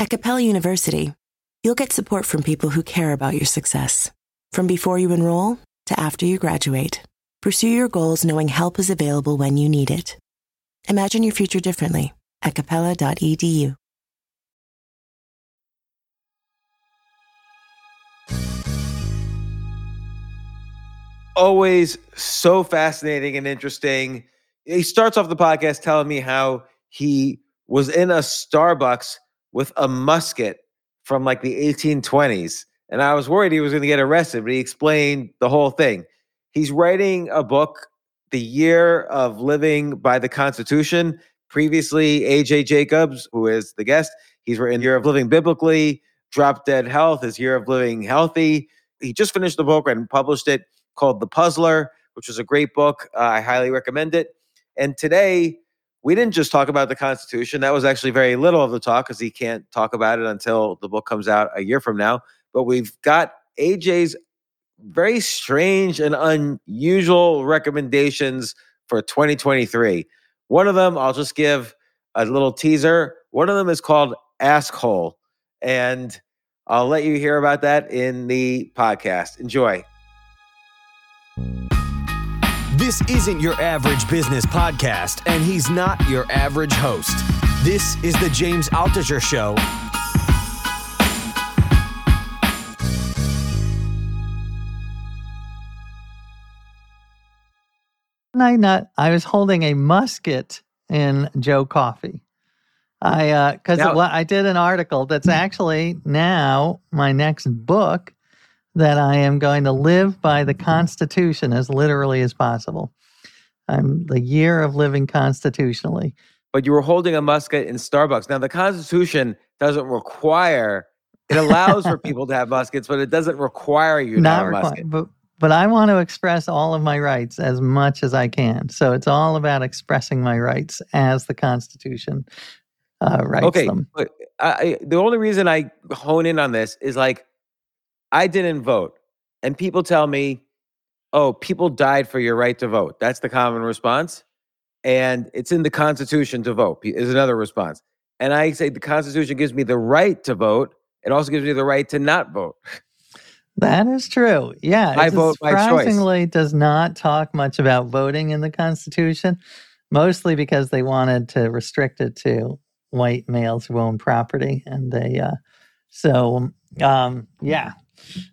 At Capella University, you'll get support from people who care about your success. From before you enroll to after you graduate, pursue your goals knowing help is available when you need it. Imagine your future differently at capella.edu. Always so fascinating and interesting. He starts off the podcast telling me how he was in a Starbucks with a musket from like the 1820s. And I was worried he was going to get arrested, but he explained the whole thing. He's writing a book, The Year of Living by the Constitution. Previously, AJ Jacobs, who is the guest, he's written Year of Living Biblically, Drop Dead Health, his Year of Living Healthy. He just finished the book and published it called The Puzzler, which was a great book. Uh, I highly recommend it. And today, we didn't just talk about the Constitution. That was actually very little of the talk because he can't talk about it until the book comes out a year from now. But we've got AJ's very strange and unusual recommendations for 2023. One of them, I'll just give a little teaser. One of them is called Askhole. And I'll let you hear about that in the podcast. Enjoy. This isn't your average business podcast, and he's not your average host. This is the James Altucher Show. I not I was holding a musket in Joe Coffee. I uh because I did an article that's actually now my next book that I am going to live by the Constitution as literally as possible. I'm the year of living constitutionally. But you were holding a musket in Starbucks. Now the Constitution doesn't require it allows for people to have muskets, but it doesn't require you to have a musket. but but I want to express all of my rights as much as I can. So it's all about expressing my rights as the Constitution uh, writes okay, them. but I, I- the only reason I hone in on this is like I didn't vote, and people tell me, "Oh, people died for your right to vote." That's the common response, and it's in the Constitution to vote. Is another response, and I say the Constitution gives me the right to vote. It also gives me the right to not vote. That is true. Yeah, I vote by choice. surprisingly does not talk much about voting in the Constitution, mostly because they wanted to restrict it to white males who own property, and they uh, so um, yeah,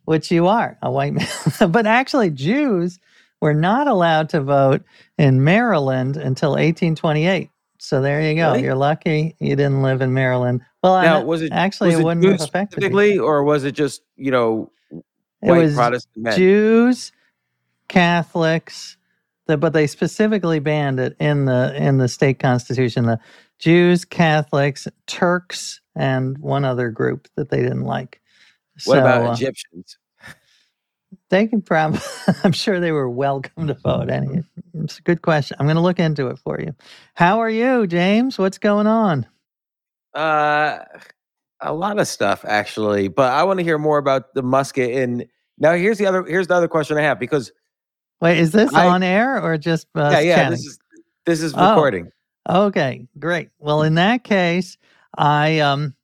which you are a white male, but actually Jews were not allowed to vote in Maryland until 1828. So there you go. Really? You're lucky you didn't live in Maryland. Well, Now, I'm- was it actually was it it wouldn't Jews have affected you. specifically, or was it just you know It was Protestant men? Jews, Catholics, the, but they specifically banned it in the in the state constitution. The Jews, Catholics, Turks, and one other group that they didn't like. What So, about uh, Egyptians? they can probably. I'm sure they were welcome to vote. Any, it's a good question. I'm going to look into it for you. How are you, James? What's going on? Uh, a lot of stuff actually, but I want to hear more about the musket. And now here's the other here's the other question I have because Wait, is this I- on air or just uh, yeah yeah chatting? this is this is Oh. recording. Okay, great. Well, in that case, I um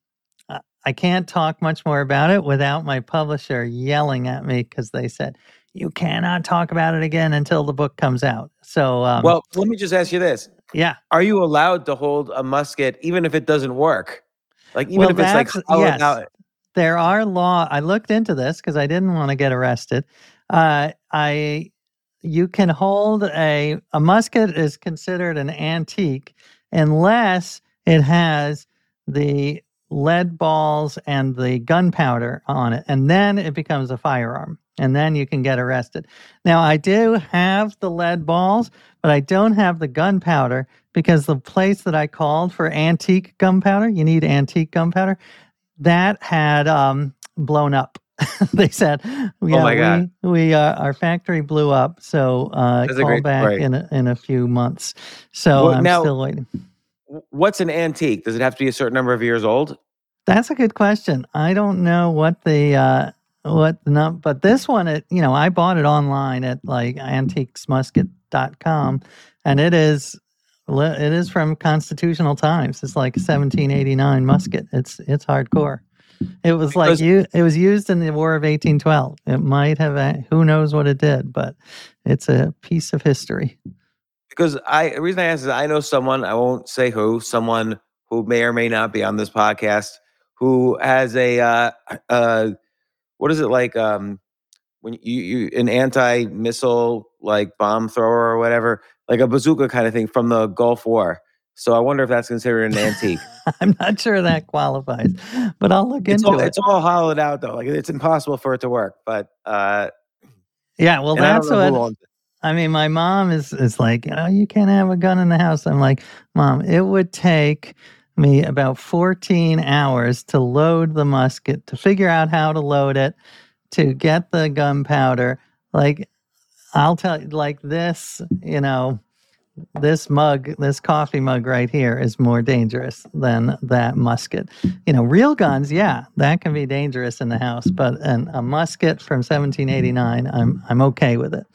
I- can't talk much more about it without my publisher yelling at me because they said you cannot talk about it again until the book comes out. So, um, well, let me just ask you this: yeah, Are you allowed to hold a musket even if it doesn't work? Like even Well, if it's like yes. out- there are law. I looked into this because I didn't want to get arrested. Uh, I you can hold a a musket is considered an antique unless it has the lead balls and the gunpowder on it, and then it becomes a firearm, and then you can get arrested. Now I do have the lead balls, but I don't have the gunpowder because the place that I called for antique gunpowder, you need antique gunpowder that had um, blown up. they said, "Yeah, Oh my God. we, we uh, our factory blew up, so uh, call back story. in a, in a few months." So Well, I'm now- still waiting. What's an antique? Does it have to be a certain number of years old? That's a good question. I don't know what the uh, what the num, but this one, it you know, I bought it online at like antiquesmusket.com, and it is it is from constitutional times. It's like 1789 musket. It's it's hardcore. It was like you. It was used in the War of 1812. It might have. uh, Who knows what it did, but it's a piece of history. Because I the reason I ask is I know someone, I won't say who, someone who may or may not be on this podcast who has a uh uh what is it like um when you, you an anti-missile like bomb thrower or whatever, like a bazooka kind of thing from the Gulf War. So I wonder if that's considered an antique. I'm not sure that qualifies, but I'll look it's into all it. it's all hollowed out though. Like it's impossible for it to work. But uh yeah, well, that's what. I mean, my mom is is like, oh, you can't have a gun in the house. I'm like, mom, it would take me about 14 hours to load the musket, to figure out how to load it, to get the gunpowder. Like, I'll tell you, like this, you know, this mug, this coffee mug right here is more dangerous than that musket. You know, real guns, yeah, that can be dangerous in the house, but an, a musket from 1789, I'm I'm okay with it.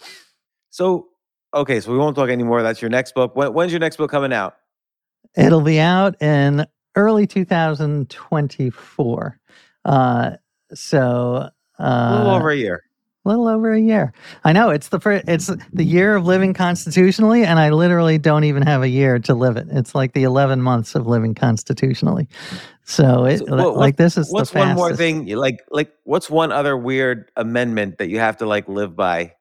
So okay, so we won't talk anymore. That's your next book. When, when's your next book coming out? It'll be out in early 2024. Uh, so uh, A little over a year. A little over a year. I know it's the first, it's the year of living constitutionally, and I literally don't even have a year to live it. It's like the 11 months of living constitutionally. So it So what- like this is What's the one more thing? Like, like, what's one other weird amendment that you have to like live by?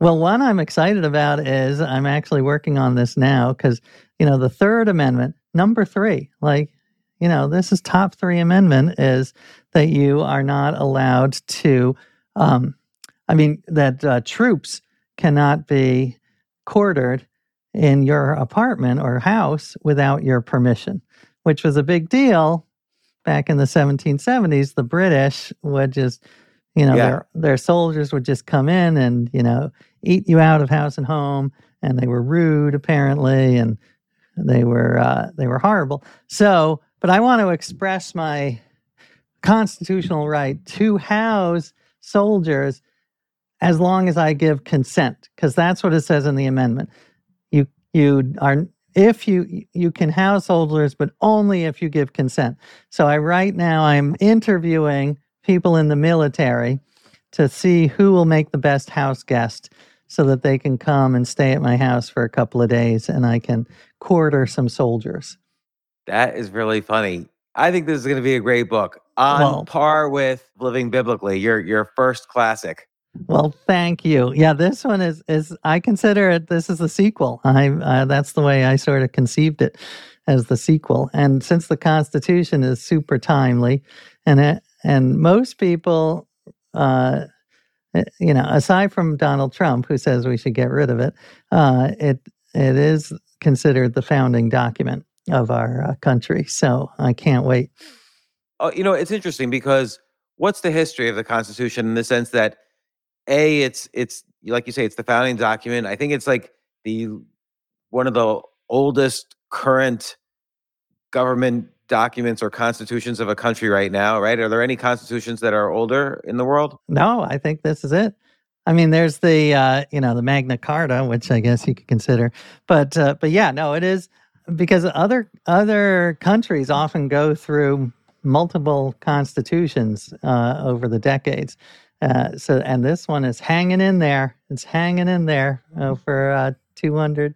Well, one I'm excited about is I'm actually working on this now because, you know, the Third Amendment, number three, like, you know, this is top three amendment is that you are not allowed to, um, I mean, that uh, troops cannot be quartered in your apartment or house without your permission, which was a big deal back in the 1770s. The British would just, you know, Yeah. their their soldiers would just come in and you know eat you out of house and home, and they were rude apparently, and they were uh, they were horrible. So, but I want to express my constitutional right to house soldiers as long as I give consent, because that's what it says in the amendment. You you are if you you can house soldiers, but only if you give consent. So I right now I'm interviewing people in the military to see who will make the best house guest so that they can come and stay at my house for a couple of days and I can quarter some soldiers. That is really funny. I think this is going to be a great book, on Well- par with Living Biblically, your your first classic. Well, thank you. Yeah, this one is is I consider it. This is the sequel. I uh, that's the way I sort of conceived it as the sequel. And since the Constitution is super timely, and it, and most people, uh, eh, you know, aside from Donald Trump, who says we should get rid of it, uh, it it is considered the founding document of our uh, country. So I can't wait. Oh, you know, it's interesting because what's the history of the Constitution in the sense that a it's it's like you say it's the founding document. I think it's like the one of the oldest current government documents or constitutions of a country right now, right? Are there any constitutions that are older in the world? No, I think this is it. I mean, there's the uh, you know the Magna Carta, which I guess you could consider, but uh, but yeah, no, it is because other other countries often go through multiple constitutions uh, over the decades. Uh, so and this one is hanging in there. It's hanging in there uh, for uh, 200.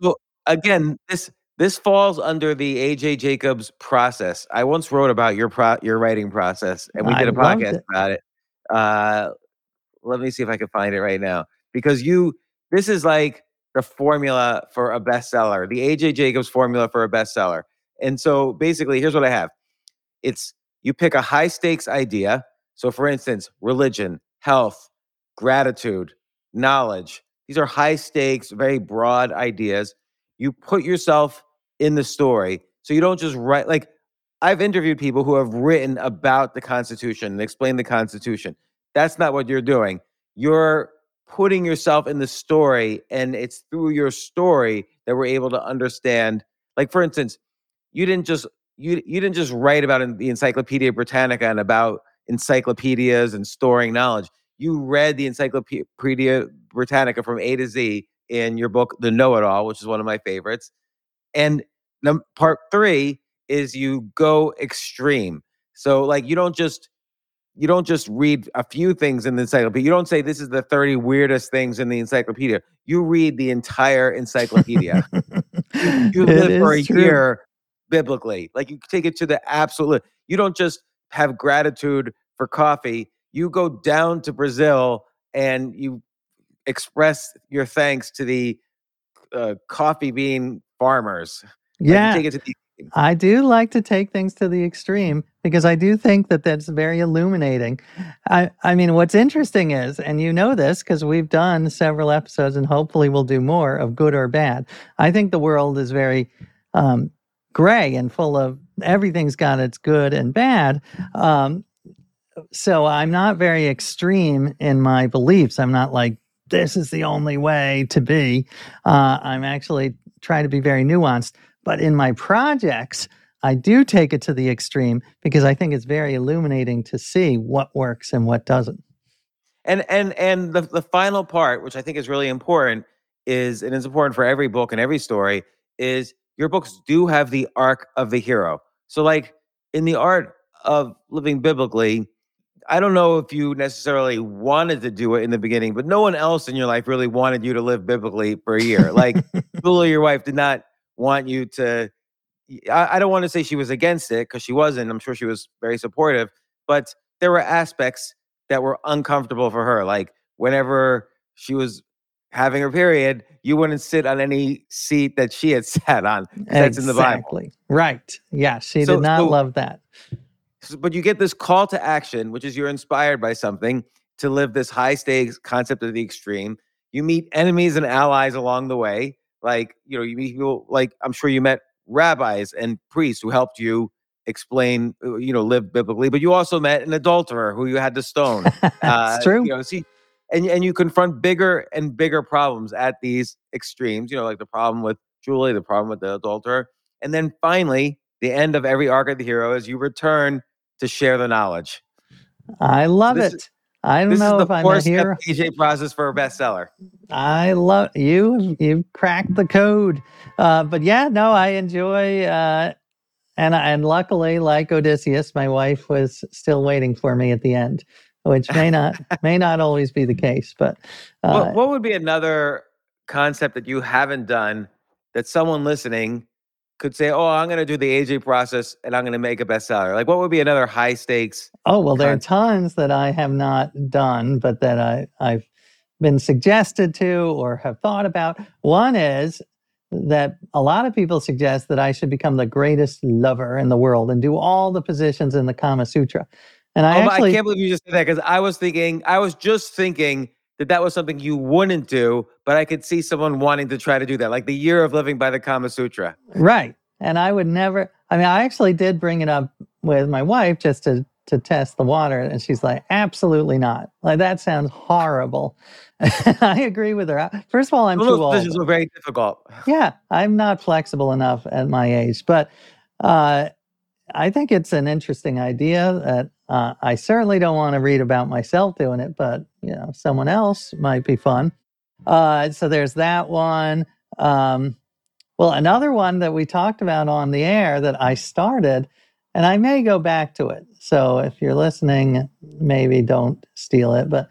Well, again, this this falls under the AJ Jacobs process. I once wrote about your pro, your writing process, and we did a podcast it. about it. Uh, let me see if I can find it right now because you this is like the formula for a bestseller, the AJ Jacobs formula for a bestseller. And so basically, here's what I have: it's you pick a high stakes idea. So, for instance, religion, health, gratitude, knowledge. These are high stakes, very broad ideas. You put yourself in the story. So you don't just write like I've interviewed people who have written about the Constitution and explained the Constitution. That's not what you're doing. You're putting yourself in the story, and it's through your story that we're able to understand. Like, for instance, you didn't just you you didn't just write about the Encyclopedia Britannica and about encyclopedias and storing knowledge. You read the Encyclopedia Britannica from A to Z in your book, The Know It All, which is one of my favorites. And num- part three is you go extreme. So like you don't just you don't just read a few things in the encyclopedia. You don't say this is the 30 weirdest things in the encyclopedia. You read the entire encyclopedia. you, you live for a true. year biblically. Like you take it to the absolute. You don't just have gratitude for coffee. You go down to Brazil and you express your thanks to the uh, coffee bean farmers. Yeah. Like take it to the I do like to take things to the extreme because I do think that that's very illuminating. I, I mean, what's interesting is, and you know this because we've done several episodes and hopefully we'll do more of good or bad. I think the world is very um, gray and full of everything's got its good and bad. Um, so I'm not very extreme in my beliefs. I'm not like, this is the only way to be. Uh, I'm actually trying to be very nuanced. But in my projects, I do take it to the extreme because I think it's very illuminating to see what works and what doesn't. And and and the the final part, which I think is really important, is and it's important for every book and every story, is your books do have the arc of the hero. So like in the art of living biblically, I don't know if you necessarily wanted to do it in the beginning, but no one else in your life really wanted you to live biblically for a year. Like Julie, your wife, did not want you to I, I don't want to say she was against it because she wasn't. I'm sure she was very supportive, but there were aspects that were uncomfortable for her. Like whenever she was having her period, you wouldn't sit on any seat that she had sat on. That's in the Bible. Right. Yeah. She so, did not so, love that. But you get this call to action, which is you're inspired by something to live this high stakes concept of the extreme. You meet enemies and allies along the way. Like, you know, you meet people like I'm sure you met rabbis and priests who helped you explain, uh, you know, live biblically, but you also met an adulterer who you had to stone. That's uh, true. You know, see, and, and you confront bigger and bigger problems at these extremes, you know, like the problem with Julie, the problem with the adulterer. And then finally, the end of every arc of the hero is you return to share the knowledge. I love so it. Is, I don't know if I'm a hero. AJ process for a bestseller. I love you. You cracked the code. Uh, but yeah, no, I enjoy. Uh, and and luckily, like Odysseus, my wife was still waiting for me at the end, which may not may not always be the case. But uh, what, what would be another concept that you haven't done that someone listening could say, "Oh, I'm going to do the AJ process and I'm going to make a bestseller"? Like, what would be another high stakes? Oh well, there are tons that I have not done, but that I I've been suggested to or have thought about. One is that a lot of people suggest that I should become the greatest lover in the world and do all the positions in the Kama Sutra. And I oh, actually I can't believe you just said that because I was thinking, I was just thinking that that was something you wouldn't do, but I could see someone wanting to try to do that, like the year of living by the Kama Sutra. Right. And I would never, I mean, I actually did bring it up with my wife just to to test the water and she's like absolutely not like that sounds horrible i agree with her first of all i'm Those too old decisions were very difficult yeah i'm not flexible enough at my age but uh, i think it's an interesting idea that uh, i certainly don't want to read about myself doing it but you know someone else might be fun uh, so there's that one um, well another one that we talked about on the air that i started and I may go back to it. So if you're listening, maybe don't steal it, but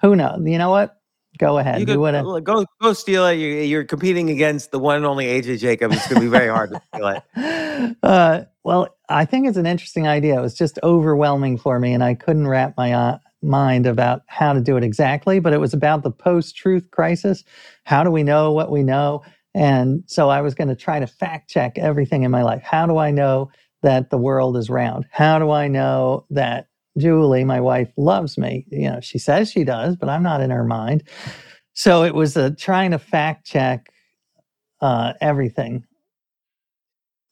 who knows? You know what? Go ahead. You could, do go go steal it. You're, you're, competing against the one and only AJ Jacob. It's going to be very hard to steal it. Uh, well, I think it's an interesting idea. It was just overwhelming for me, and I couldn't wrap my uh, mind about how to do it exactly. But it was about the post-truth crisis. How do we know what we know? And so I was going to try to fact check everything in my life. How do I know that the world is round? How do I know that Julie, my wife, loves me? You know, she says she does, but I'm not in her mind. So it was a, trying to fact check uh, everything.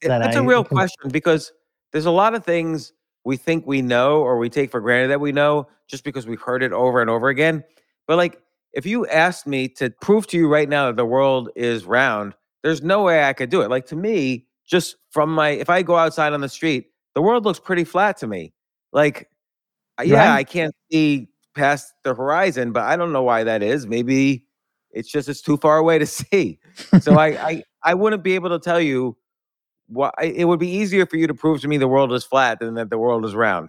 That That's I, a real question because there's a lot of things we think we know or we take for granted that we know just because we've heard it over and over again. But like, if you asked me to prove to you right now that the world is round, there's no way I could do it. Like to me, just from my, if I go outside on the street, the world looks pretty flat to me. Like, yeah, Right. I can't see past the horizon, but I don't know why that is. Maybe it's just it's too far away to see. So I, I, I wouldn't be able to tell you why. It would be easier for you to prove to me the world is flat than that the world is round.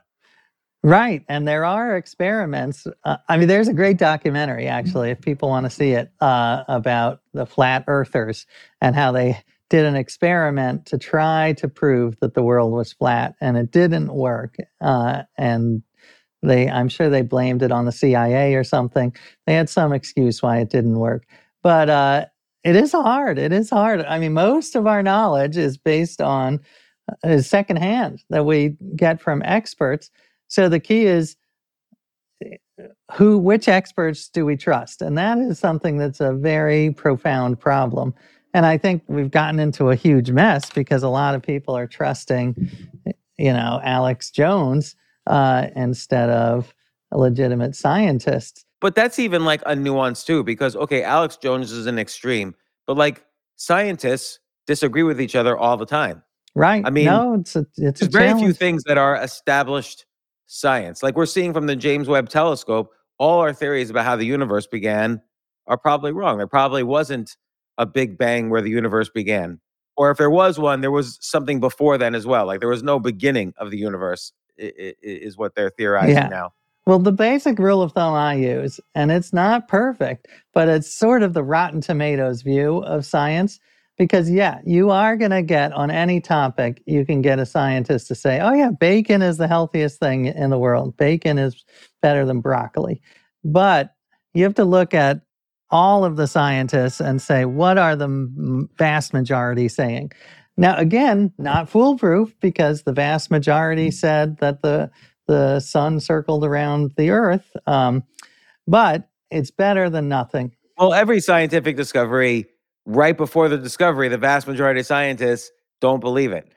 Right. And there are experiments. Uh, I mean, there's a great documentary, actually, if people want to see it, uh, about the flat earthers and how they did an experiment to try to prove that the world was flat and it didn't work. Uh, and they, I'm sure they blamed it on the CIA or something. They had some excuse why it didn't work. But uh, it is hard. It is hard. I mean, most of our knowledge is based on uh, secondhand that we get from experts. So the key is eh, who which experts do we trust? And that is something that's a very profound problem. And I think we've gotten into a huge mess because a lot of people are trusting, eh, you know, Alex Jones uh, instead of legitimate scientists. But that's even like a nuance too, because okay, Alex Jones is an extreme, but like scientists disagree with each other all the time. Right. I mean, no, it's a, it's There's very few things that are established science. Like we're seeing from the James Webb telescope, all our theories about how the universe began are probably wrong. There probably wasn't a big bang where the universe began. Or if there was one, there was something before then as well. Like there was no beginning of the universe, is what they're theorizing Yeah. now. Well, the basic rule of thumb I use, and it's not perfect, but it's sort of the Rotten Tomatoes view of science. Because, yeah, you are going to get on any topic, you can get a scientist to say, oh, yeah, bacon is the healthiest thing in the world. Bacon is better than broccoli. But you have to look at all of the scientists and say, what are the vast majority saying? Now, again, not foolproof because the vast majority said that the the sun circled around the earth. Um, but it's better than nothing. Well, every scientific discovery, right before the discovery, the vast majority of scientists don't believe it.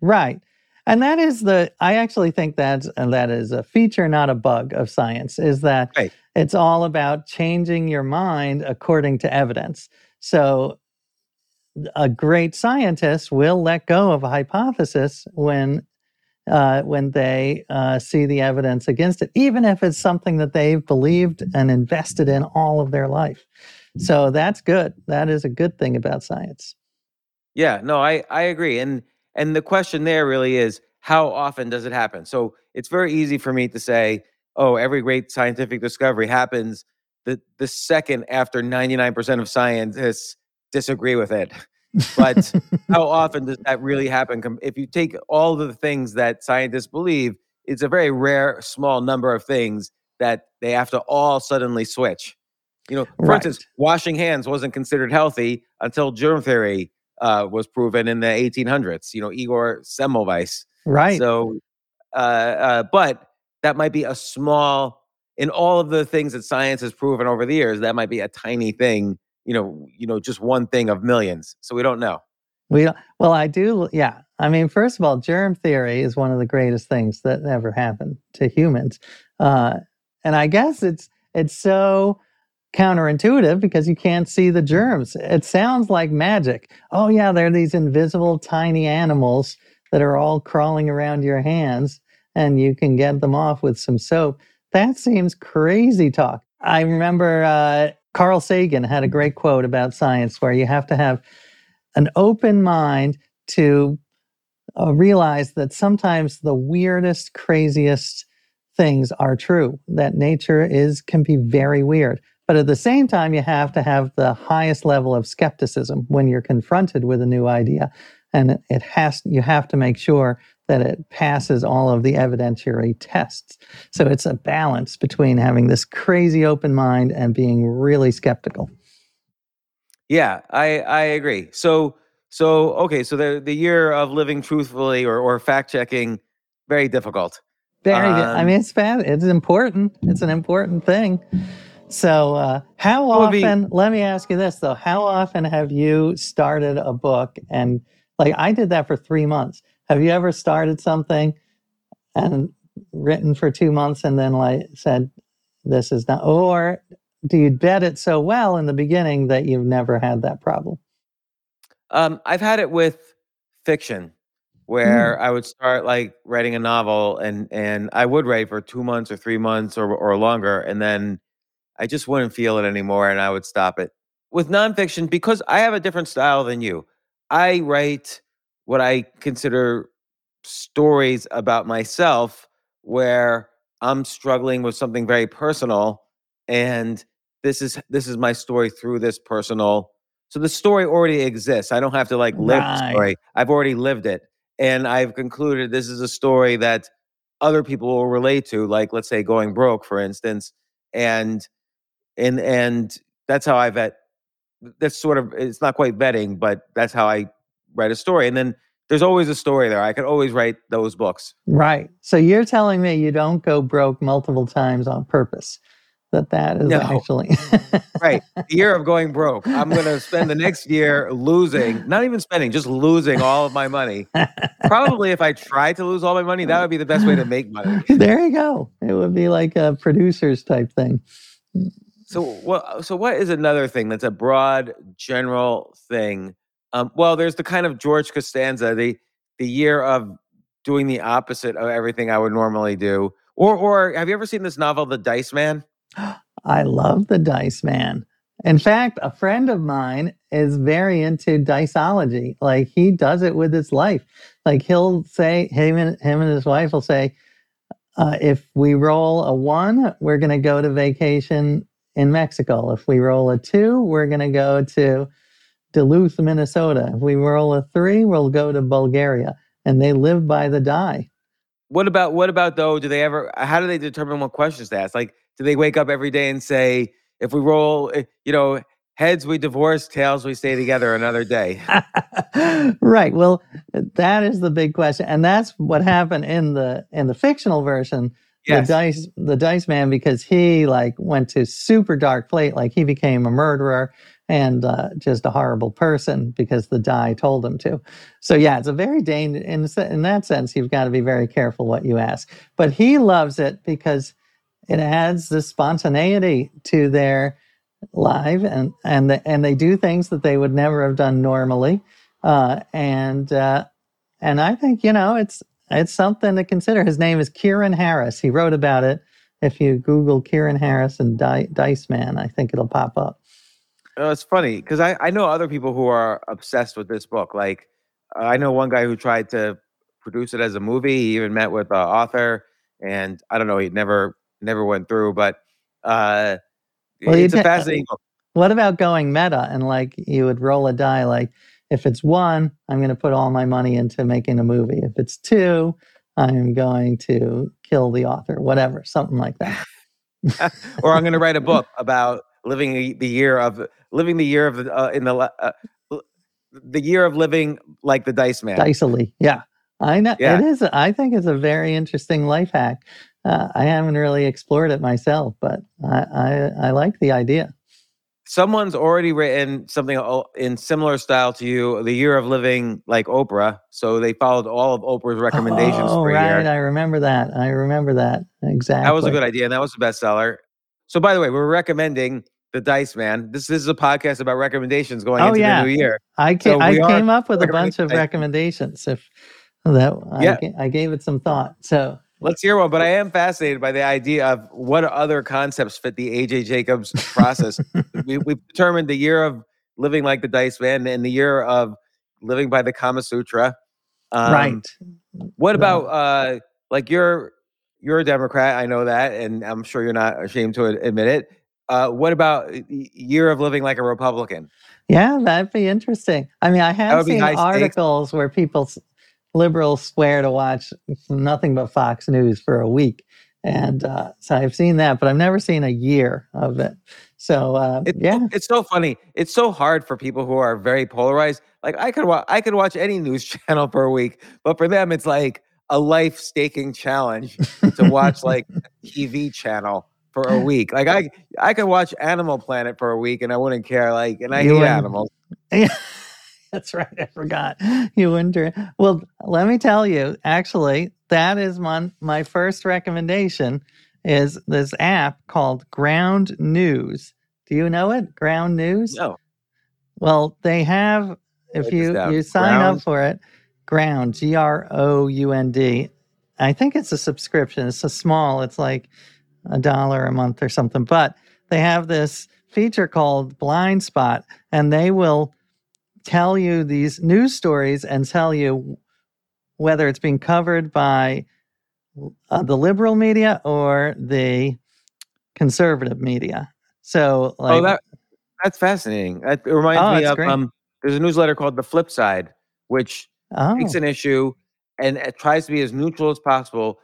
Right. And that is the, I actually think that's, and that is a feature, not a bug of science, is that Right. it's all about changing your mind according to evidence. So a great scientist will let go of a hypothesis when uh, when they uh, see the evidence against it, even if it's something that they've believed and invested in all of their life. So that's good. That is a good thing about science. Yeah, no, I I agree. And and the question there really is how often does it happen? So it's very easy for me to say, oh, every great scientific discovery happens the the second after 99% of scientists disagree with it. But how often does that really happen? If you take all the things that scientists believe, it's a very rare, small number of things that they have to all suddenly switch. You know, for Right. instance, washing hands wasn't considered healthy until germ theory uh, was proven in the 1800s. You know, Igor Semmelweis. right. So, uh, uh, but that might be a small in all of the things that science has proven over the years. That might be a tiny thing. You know, you know, just one thing of millions. So we don't know. We don't, well, I do. Yeah. I mean, first of all, germ theory is one of the greatest things that ever happened to humans. Uh, and I guess it's, it's so counterintuitive because you can't see the germs. It sounds like magic. Oh, yeah, there are these invisible tiny animals that are all crawling around your hands and you can get them off with some soap. That seems crazy talk. I remember uh, Carl Sagan had a great quote about science where you have to have an open mind to uh, realize that sometimes the weirdest, craziest things are true, that nature is can be very weird. But at the same time, you have to have the highest level of skepticism when you're confronted with a new idea. And it- has you have to make sure that it passes all of the evidentiary tests. So it's a balance between having this crazy open mind and being really skeptical. Yeah, I I agree. So so okay, so the the year of living truthfully or or fact checking very difficult. Very good. I Um, mean, it's bad. It's important. It's an important thing. So, uh, how would be- often? let me ask you this though: How often have you started a book and, like, I did that for three months. Have you ever started something and written for two months and then like said, this is not, or do you bet it so well in the beginning that you've never had that problem? Um, I've had it with fiction where mm. I would start like writing a novel and and I would write for two months or three months or or longer, and then I just wouldn't feel it anymore and I would stop it. With nonfiction, because I have a different style than you, I write what I consider stories about myself where I'm struggling with something very personal and this is this is my story through this personal so the story already exists i don't have to like live right. the story i've already lived it and i've concluded this is a story that other people will relate to like let's say going broke for instance and and and that's how i vet that's sort of it's not quite vetting but that's how i write a story and then there's always a story there i could always write those books right so you're telling me you don't go broke multiple times on purpose that that is no. actually right. The year of going broke. I'm going to spend the next year losing, not even spending, just losing all of my money. Probably if I tried to lose all my money, that would be the best way to make money. There you go. It would be like a producers type thing. So what? So what is another thing that's a broad, general thing? Um, well, there's the kind of George Costanza, the the year of doing the opposite of everything I would normally do. Or, or have you ever seen this novel, The Dice Man? I love the Dice Man. In fact, a friend of mine is very into diceology. Like he does it with his life. Like he'll say, him and him and his wife will say, uh, if we roll a one, we're going to go to vacation in Mexico. If we roll a two, we're going to go to Duluth, Minnesota. If we roll a three, we'll go to Bulgaria. And they live by the die. What about what about though? Do they ever? How do they determine what questions to ask? Like, do they wake up every day and say, if we roll, eh, you know, heads we divorce, tails we stay together another day? right. Well, that is the big question, and that's what happened in the in the fictional version. Yes. The dice, the dice man, because he like went to super dark plate, like he became a murderer and uh, just a horrible person because the die told him to. So yeah, it's a very dangerous. In, in that sense, you've got to be very careful what you ask. But he loves it because it adds the spontaneity to their live and and the, and they do things that they would never have done normally uh, and uh, and I think you know it's it's something to consider. His name is Kieran Harris. He wrote about it. If you Google Kieran Harris and Di- Dice Man, I think it'll pop up. Oh, it's funny because I, I know other people who are obsessed with this book. Like I know one guy who tried to produce it as a movie. He even met with the author, and I don't know. He never never went through, but uh, well, it's a fascinating book. What about going meta and like you would roll a die? Like if it's one, I'm going to put all my money into making a movie. If it's two, I'm going to kill the author, whatever, something like that. or I'm going to write a book about living the year of living the year of the uh, in the uh, the year of living like the dice man. Dicily, yeah. I know yeah. it is. I think it's a very interesting life hack. Uh, I haven't really explored it myself, but I, I, I like the idea. Someone's already written something in similar style to you, the year of living like Oprah. So they followed all of Oprah's recommendations. Oh, right. I remember that. I remember that. Exactly. That was a good idea. And that was a bestseller. So, by the way, we're recommending the Dice Man. This, this is a podcast about recommendations going oh, into yeah. the new year. I, ca- so I came up with a bunch of recommendations. If that, yeah. I, I gave it some thought. So Let's hear one. But I am fascinated by the idea of what other concepts fit the AJ Jacobs process. we, have determined the year of living like the Dice Man and the year of living by the Kama Sutra. Um, right. What about uh, like you're you're a Democrat? I know that, and I'm sure you're not ashamed to admit it. Uh, what about year of living like a Republican? Yeah, that'd be interesting. I mean, I have seen articles stakes. where people liberals swear to watch nothing but Fox News for a week. And uh, so I've seen that, but I've never seen a year of it. So uh, it's, yeah, it's so funny. It's so hard for people who are very polarized. Like I could watch, I could watch any news channel for a week, but for them, it's like a life staking challenge to watch like TV channel for a week. Like I, I could watch Animal Planet for a week and I wouldn't care. Like, and I you hate animals. Yeah. That's right. I forgot. You wouldn't. drink- Well, let me tell you. Actually, that is my my first recommendation. Is this app called Ground News? Do you know it? Ground News. No. Well, they have. If Write you you sign Ground. up for it, Ground G R O U N D. I think it's a subscription. It's a small. It's like a dollar a month or something. But they have this feature called Blind Spot, and they will tell you these news stories and tell you whether it's being covered by uh, the liberal media or the conservative media. So, like, oh, that that's fascinating. That it reminds Oh, me of um. There's a newsletter called The Flip Side, which oh, takes an issue and it tries to be as neutral as possible.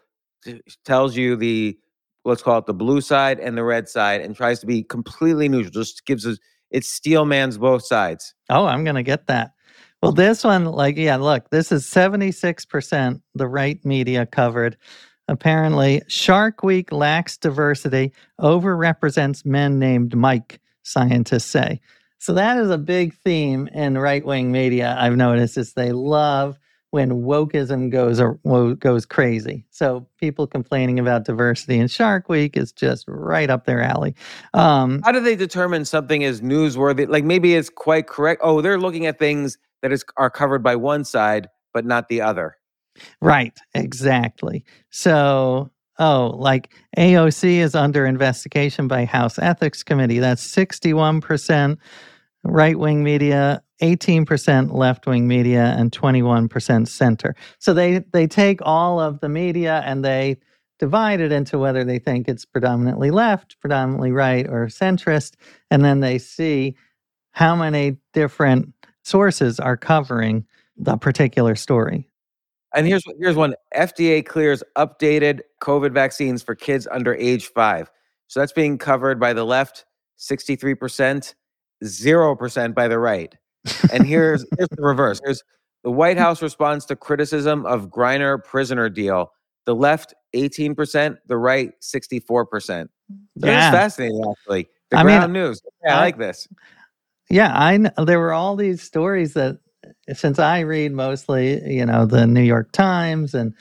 Tells you the let's call it the blue side and the red side, and tries to be completely neutral. Just gives us it steel man's both sides. Oh, I'm to get that. Well, this one, like, yeah, look, this is 76% the right media covered. Apparently, Shark Week lacks diversity, overrepresents men named Mike, scientists say. So that is a big theme in right wing media. I've noticed is they love when wokeism goes goes crazy. So people complaining about diversity in Shark Week is just right up their alley. Um, How do they determine something is newsworthy? Like maybe it's quite correct. Oh, they're looking at things that is are covered by one side but not the other. Right, exactly. So, oh, like AOC is under investigation by House Ethics Committee. That's 61% right wing media, 18% left wing media, and 21% center. So they, they take all of the media and they divide it into whether they think it's predominantly left, predominantly right, or centrist. And then they see how many different sources are covering the particular story. And here's here's one: FDA clears updated COVID vaccines for kids under age five. So that's being covered by the left, sixty-three percent, zero percent by the right. And here's here's the reverse. Here's the White House responds to criticism of Griner prisoner deal. The left, eighteen percent. The right, sixty-four percent. So Yeah. It's fascinating, actually. The I mean, ground news. Yeah, I I- like this. Yeah, I kn- there were all these stories that since I read mostly, you know, the New York Times and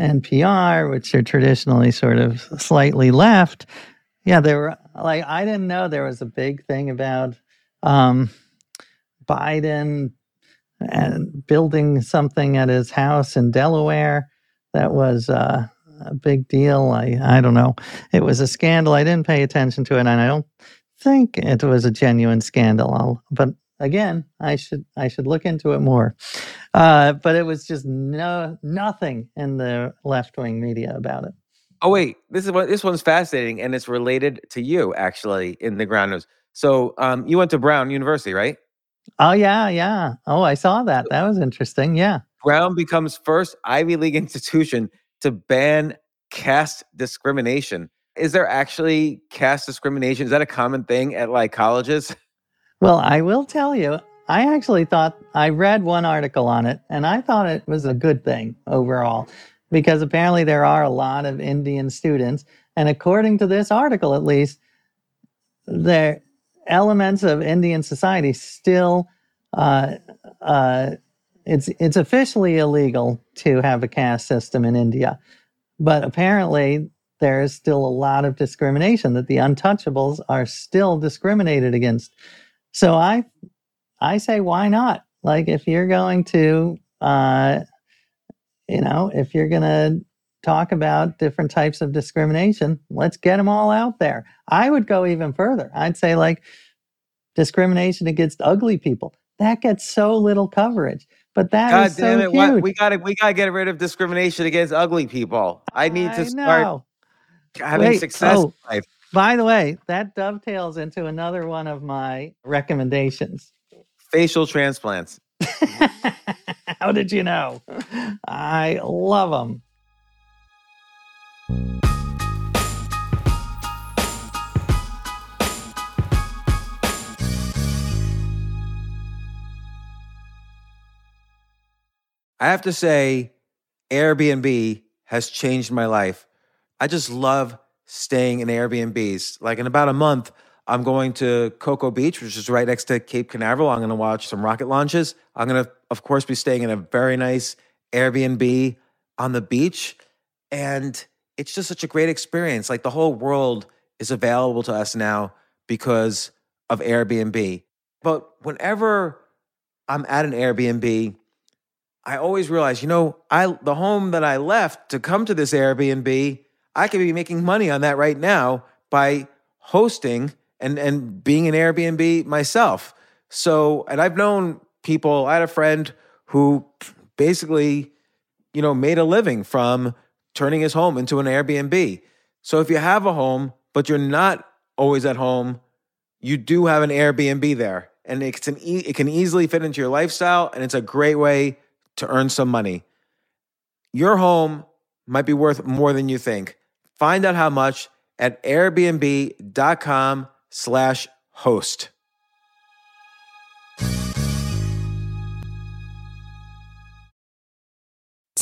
NPR, which are traditionally sort of slightly left. Yeah, there were like I didn't know there was a big thing about um, Biden and building something at his house in Delaware that was uh, a big deal. I I don't know. It was a scandal. I didn't pay attention to it, and I don't think it was a genuine scandal. I'll, but again, I should I should look into it more. Uh, but it was just no nothing in the left wing media about it. Oh wait, this is what this one's fascinating, and it's related to you actually in the ground news. So um, you went to Brown University, right? Oh yeah, yeah. Oh, I saw that. That was interesting. Yeah. Brown becomes first Ivy League institution to ban caste discrimination. Is there actually caste discrimination? Is that a common thing at like colleges? Well, I will tell you, I actually thought I read one article on it and I thought it was a good thing overall because apparently there are a lot of Indian students. And according to this article, at least, there elements of Indian society still uh, uh, it's it's officially illegal to have a caste system in India, but apparently there is still a lot of discrimination that the untouchables are still discriminated against. So I I say why not? Like if you're going to uh you know, if you're to talk about different types of discrimination, let's get them all out there. I would go even further. I'd say like discrimination against ugly people. That gets so little coverage. But that God is damn so it! What, we got to we got to get rid of discrimination against ugly people. I need to I start having Wait, success oh. in life. By the way, that dovetails into another one of my recommendations. Facial transplants. How did you know? I love them. I have to say, Airbnb has changed my life. I just love staying in Airbnbs. Like in about a month, I'm going to Cocoa Beach, which is right next to Cape Canaveral. I'm going to watch some rocket launches. I'm going to, of course, be staying in a very nice Airbnb on the beach. And it's just such a great experience. Like the whole world is available to us now because of Airbnb. But whenever I'm at an Airbnb, I always realize, you know, I the home that I left to come to this Airbnb, I could be making money on that right now by hosting and and being an Airbnb myself. So, and I've known people, I had a friend who basically, you know, made a living from turning his home into an Airbnb. So if you have a home, but you're not always at home, you do have an Airbnb there. And it's an e- it can easily fit into your lifestyle and it's a great way to earn some money. Your home might be worth more than you think. Find out how much at airbnb.com slash host.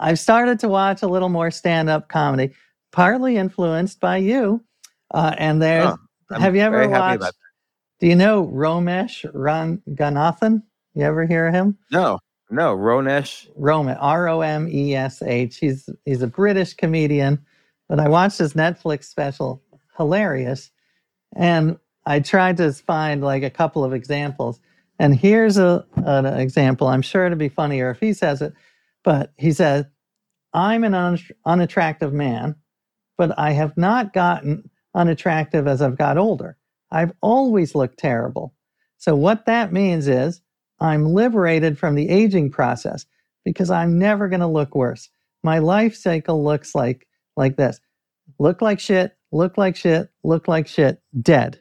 I've started to watch a little more stand-up comedy, partly influenced by you. Uh, and there's, Oh, have you ever watched? Do you know Romesh Ranganathan? You ever hear of him? No, no, Ronesh. Rome, R O M E S H. He's he's a British comedian, but I watched his Netflix special, hilarious, and I tried to find like a couple of examples. And here's a an example. I'm sure it'd be funnier if he says it, but he says, "I'm an un- unattractive man, but I have not gotten unattractive as I've got older. I've always looked terrible. So what that means is." I'm liberated from the aging process because I'm never going to look worse. My life cycle looks like like this. Look like shit, look like shit, look like shit, dead.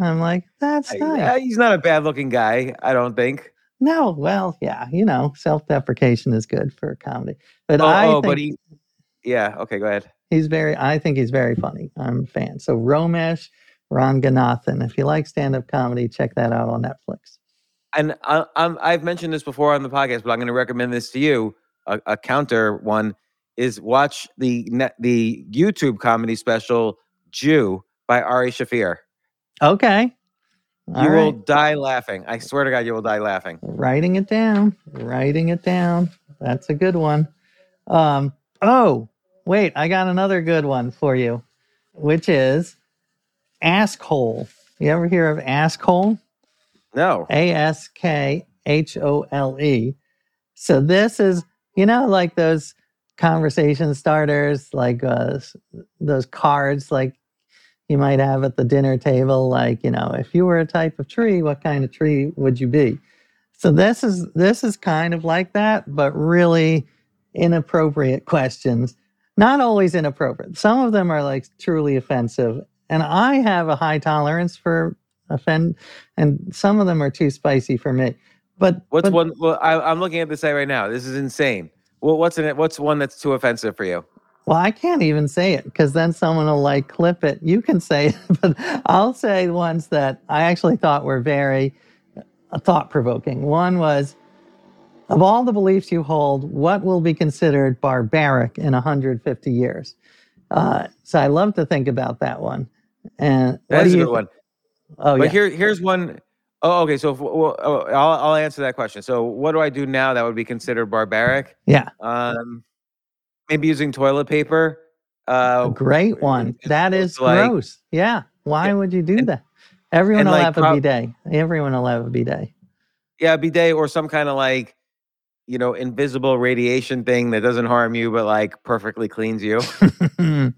I'm like, that's nice. He's not a bad looking guy, I don't think. No, well, yeah, you know, self-deprecation is good for comedy. But Oh, I oh, think but he, yeah, okay, go ahead. he's very I think he's very funny. I'm a fan. So Romesh Ranganathan. If you like stand-up comedy, check that out on Netflix. And I, I'm, I've mentioned this before on the podcast, but I'm going to recommend this to you. A, a counter one is watch the net, the YouTube comedy special Jew by Ari Shaffir. Okay. All You will die laughing. I swear to God, you will die laughing. writing it down writing it down that's a good one um oh wait i got another good one for you which is askhole you ever hear of askhole No. a-s-k-h-o-l-e so this is you know like those conversation starters like uh, those cards like you might have at the dinner table like you know if you were a type of tree what kind of tree would you be so this is this is kind of like that but really inappropriate questions not always inappropriate some of them are like truly offensive and i have a high tolerance for offend and some of them are too spicy for me but What's but- one? Well, I, I'm looking at this site right now. This is insane. Well, what's in it? What's one that's too offensive for you? Well, I can't even say it because then someone will like clip it. You can say it, but I'll say ones that I actually thought were very thought provoking. One was of all the beliefs you hold, what will be considered barbaric in 150 years? Uh, so I love to think about that one. And That a good thi- one. Oh, yeah. but yeah. here, here's one oh okay. So if, well, oh, I'll, I'll answer that question. So what do I do now that would be considered barbaric? yeah. Um, maybe using toilet paper. Uh, A great one. That is That opposed is to, like- gross. Yeah. Why Yeah, would you do and- that? Everyone will like, have a prob- bidet. Everyone will have a bidet. yeah, bidet or some kind of like, you know, invisible radiation thing that doesn't harm you but like perfectly cleans you.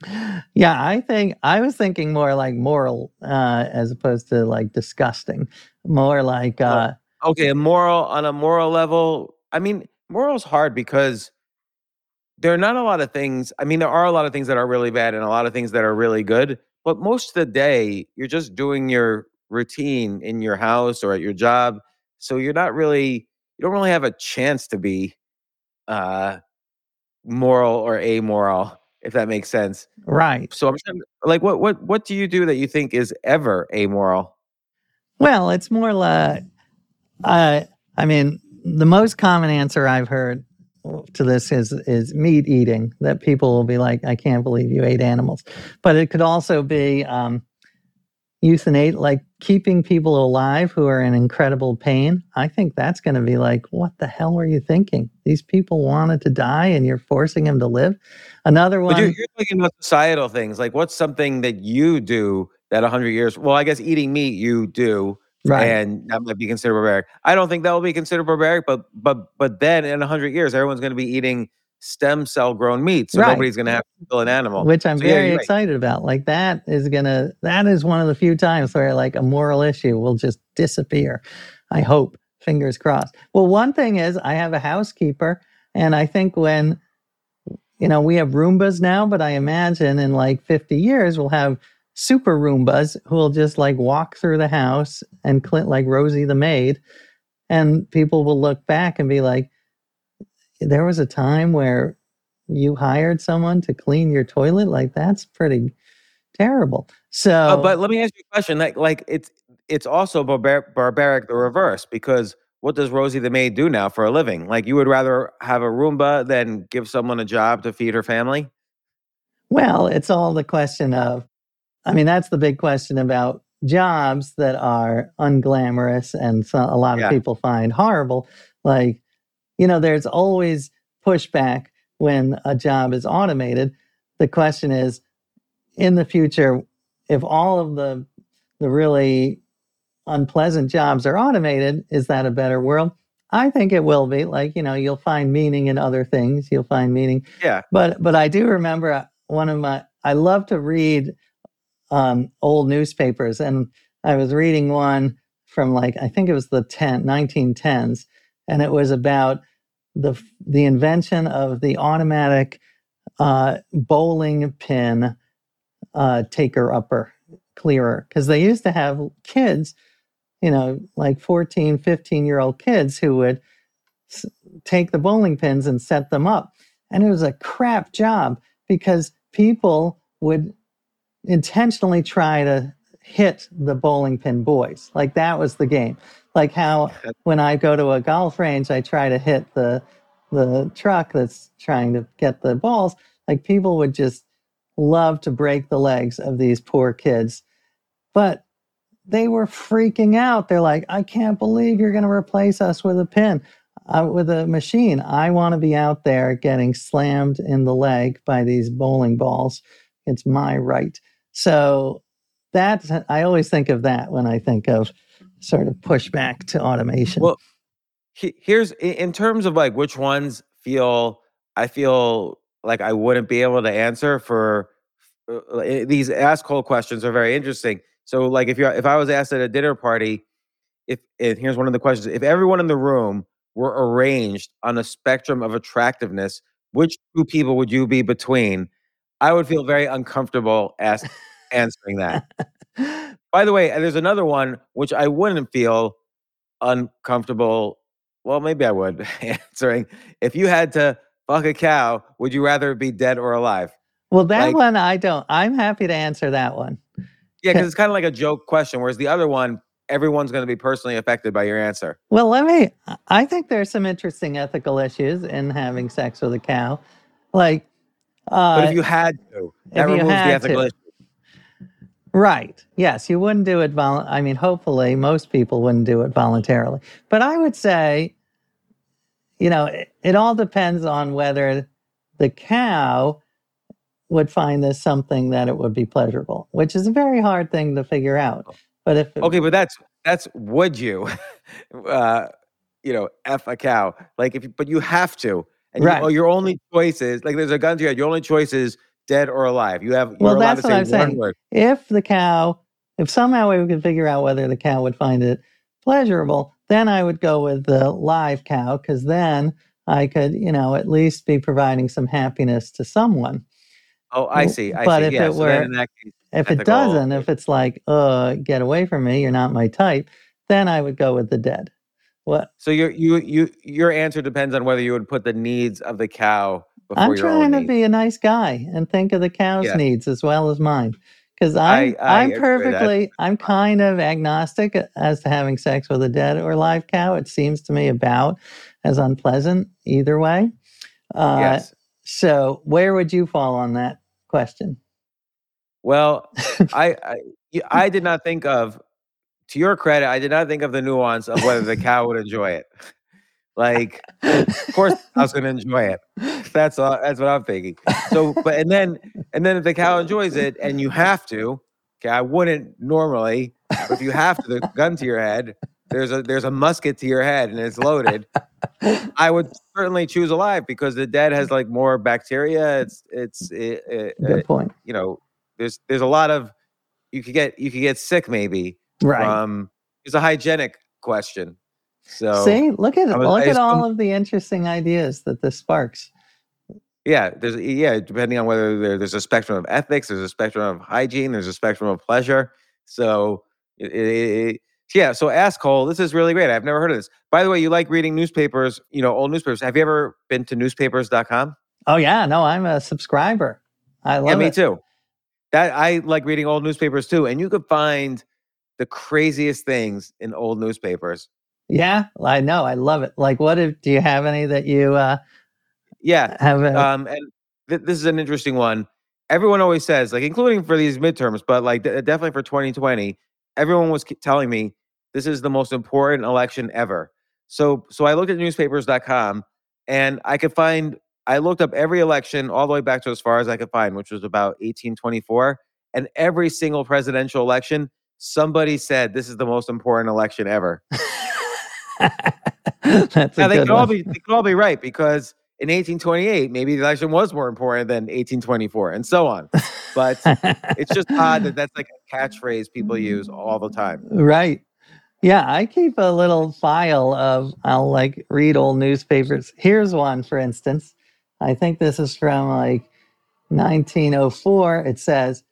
yeah, I think I was thinking more like moral uh, as opposed to like disgusting. More like Oh, uh, okay, a moral on a moral level. I mean, moral's hard because there are not a lot of things. I mean, there are a lot of things that are really bad and a lot of things that are really good. but most of the day you're just doing your routine in your house or at your job. So you're not really you don't really have a chance to be uh moral or amoral, if that makes sense. Right. So I'm trying like what what what do you do that you think is ever amoral? Well, it's more like, uh, I mean, the most common answer I've heard to this is is meat eating. That people will be like, "I can't believe you ate animals," but it could also be um, euthanate, like keeping people alive who are in incredible pain. I think that's going to be like, "What the hell were you thinking? These people wanted to die, and you're forcing them to live." Another one. But you're, you're thinking about societal things. Like what's something that you do that 100 years well, I guess eating meat you do right. and that might be considered barbaric. I don't think that will be considered barbaric, but but but then in hundred years, everyone's going to be eating stem cell grown meat, so Right. nobody's going to have to kill an animal. which I'm So, very right. excited about. Like that is gonna that is one of the few times where like a moral issue will just disappear. I hope. Fingers crossed. Well, one thing is I have a housekeeper, and I think when you know we have Roombas now, but I imagine in like 50 years we'll have super Roombas who will just like walk through the house and clean like Rosie the maid, and people will look back and be like, there was a time where you hired someone to clean your toilet like that's pretty terrible so Uh, but let me ask you a question. Like like it's it's also barbar- barbaric the reverse because what does Rosie the maid do now for a living? Like you would rather have a Roomba than give someone a job to feed her family? well it's all the question of i mean that's the big question about jobs that are unglamorous and so, a lot of Yeah. people find horrible. Like you know there's always pushback when a job is automated. The question is in the future if all of the the really unpleasant jobs are automated is that a better world? I think it will be. Like you know you'll find meaning in other things. You'll find meaning. Yeah. but but i do remember uh, one of my i love to read um, old newspapers. And i was reading one from like i think it was the 10 1910s and it was about the the invention of the automatic uh, bowling pin uh, taker upper clearer. Because they used to have kids you know like 14 15 year old kids who would s- take the bowling pins and set them up. And it was a crap job because people would intentionally try to hit the bowling pin boys. Like that was the game. Like how when i go to a golf range i try to hit the the truck that's trying to get the balls. Like people would just love to break the legs of these poor kids. But they were freaking out. They're like i can't believe you're going to replace us with a pin uh, with a machine. I want to be out there getting slammed in the leg by these bowling balls. It's my right so that i always think of that when i think of sort of pushback to automation Well, he- here's in terms of like which ones feel I feel like I wouldn't be able to answer for uh, uh, these Askhole questions are very interesting. So like if you if I was asked at a dinner party, if and here's one of the questions: if everyone in the room were arranged on a spectrum of attractiveness, which two people would you be between? I would feel very uncomfortable ask, answering that. By the way, there's another one which I wouldn't feel uncomfortable. Well, maybe I would answering. If you had to fuck a cow, would you rather be dead or alive? well that like- one i don't i'm happy to answer that one Yeah, because it's kind of like a joke question. Whereas the other one, everyone's going to be personally affected by your answer. Well, let me. I think there's some interesting ethical issues in having sex with a cow. Like, uh, But if you had to, that removes the ethical to. issue. right? Yes, you wouldn't do it. Vol- I mean, hopefully, most people wouldn't do it voluntarily. But I would say, you know, it, it all depends on whether the cow would find this something that it would be pleasurable, which is a very hard thing to figure out. But if it- Okay, but that's that's would you, uh, you know, f a cow? Like if, you, but you have to, and you, Right. oh, your only choice is like there's a gun to your head. Your only choice is dead or alive. You have Well, that's what I'm saying. word. if the cow, if somehow we could figure out whether the cow would find it pleasurable, then I would go with the live cow because then I could, you know, at least be providing some happiness to someone. Oh, I see. I But see. if yeah. it so were- in that case, If it doesn't, if it's like, uh, get away from me, you're not my type, then I would go with the dead. What? so your you you your answer depends on whether you would put the needs of the cow before I'm your trying own to needs. be a nice guy and think of the cow's Yeah. needs as well as mine. Because I- I'm, I agree with that. perfectly, I'm kind of agnostic as to having sex with a dead or live cow. It seems to me about as unpleasant either way. Uh, yes. So, where would you fall on that question? Well, I, I y- I did not think of to your credit, I did not think of the nuance of whether the cow would enjoy it. Like, of course, I was going to enjoy it. That's all. That's what I'm thinking. So, but and then and then if the cow enjoys it, and you have to, okay, I wouldn't normally. But if you have to, the gun to your head, there's a there's a musket to your head, and it's loaded. I would certainly choose alive because the dead has like more bacteria. It's it's it, it, Good point. you know, there's there's a lot of you could get you could get sick maybe Right. from it's a hygienic question. So See, look at was- look at all of the interesting ideas that this sparks. yeah, there's yeah, depending on whether there, there's a spectrum of ethics, there's a spectrum of hygiene, there's a spectrum of pleasure. So it, it- it- yeah, so Askhole. This is really great. I've never heard of this. By the way, you like reading newspapers, you know, old newspapers. Have you ever been to newspapers.com? Oh yeah, no, I'm a subscriber. I love Yeah, me it. too. That I like reading old newspapers too, and you could find the craziest things in old newspapers. Yeah, I know. I love it. Like, what if do you have any that you uh, Yeah, have? A, um, and th- this is an interesting one. Everyone always says, like, including for these midterms, but like de- definitely for 2020, everyone was telling me this is the most important election ever. So, so I looked at newspapers.com, and I could find. I looked up every election all the way back to as far as I could find, which was about 1824, and every single presidential election, somebody said this is the most important election ever. That's Now they could all be they could all be right because in 1828 maybe the election was more important than 1824 and so on. But it's just odd that that's like a catchphrase people use all the time. right. Yeah, I keep a little file of I'll like read old newspapers. Here's one, for instance. I think this is from like 1904. It says,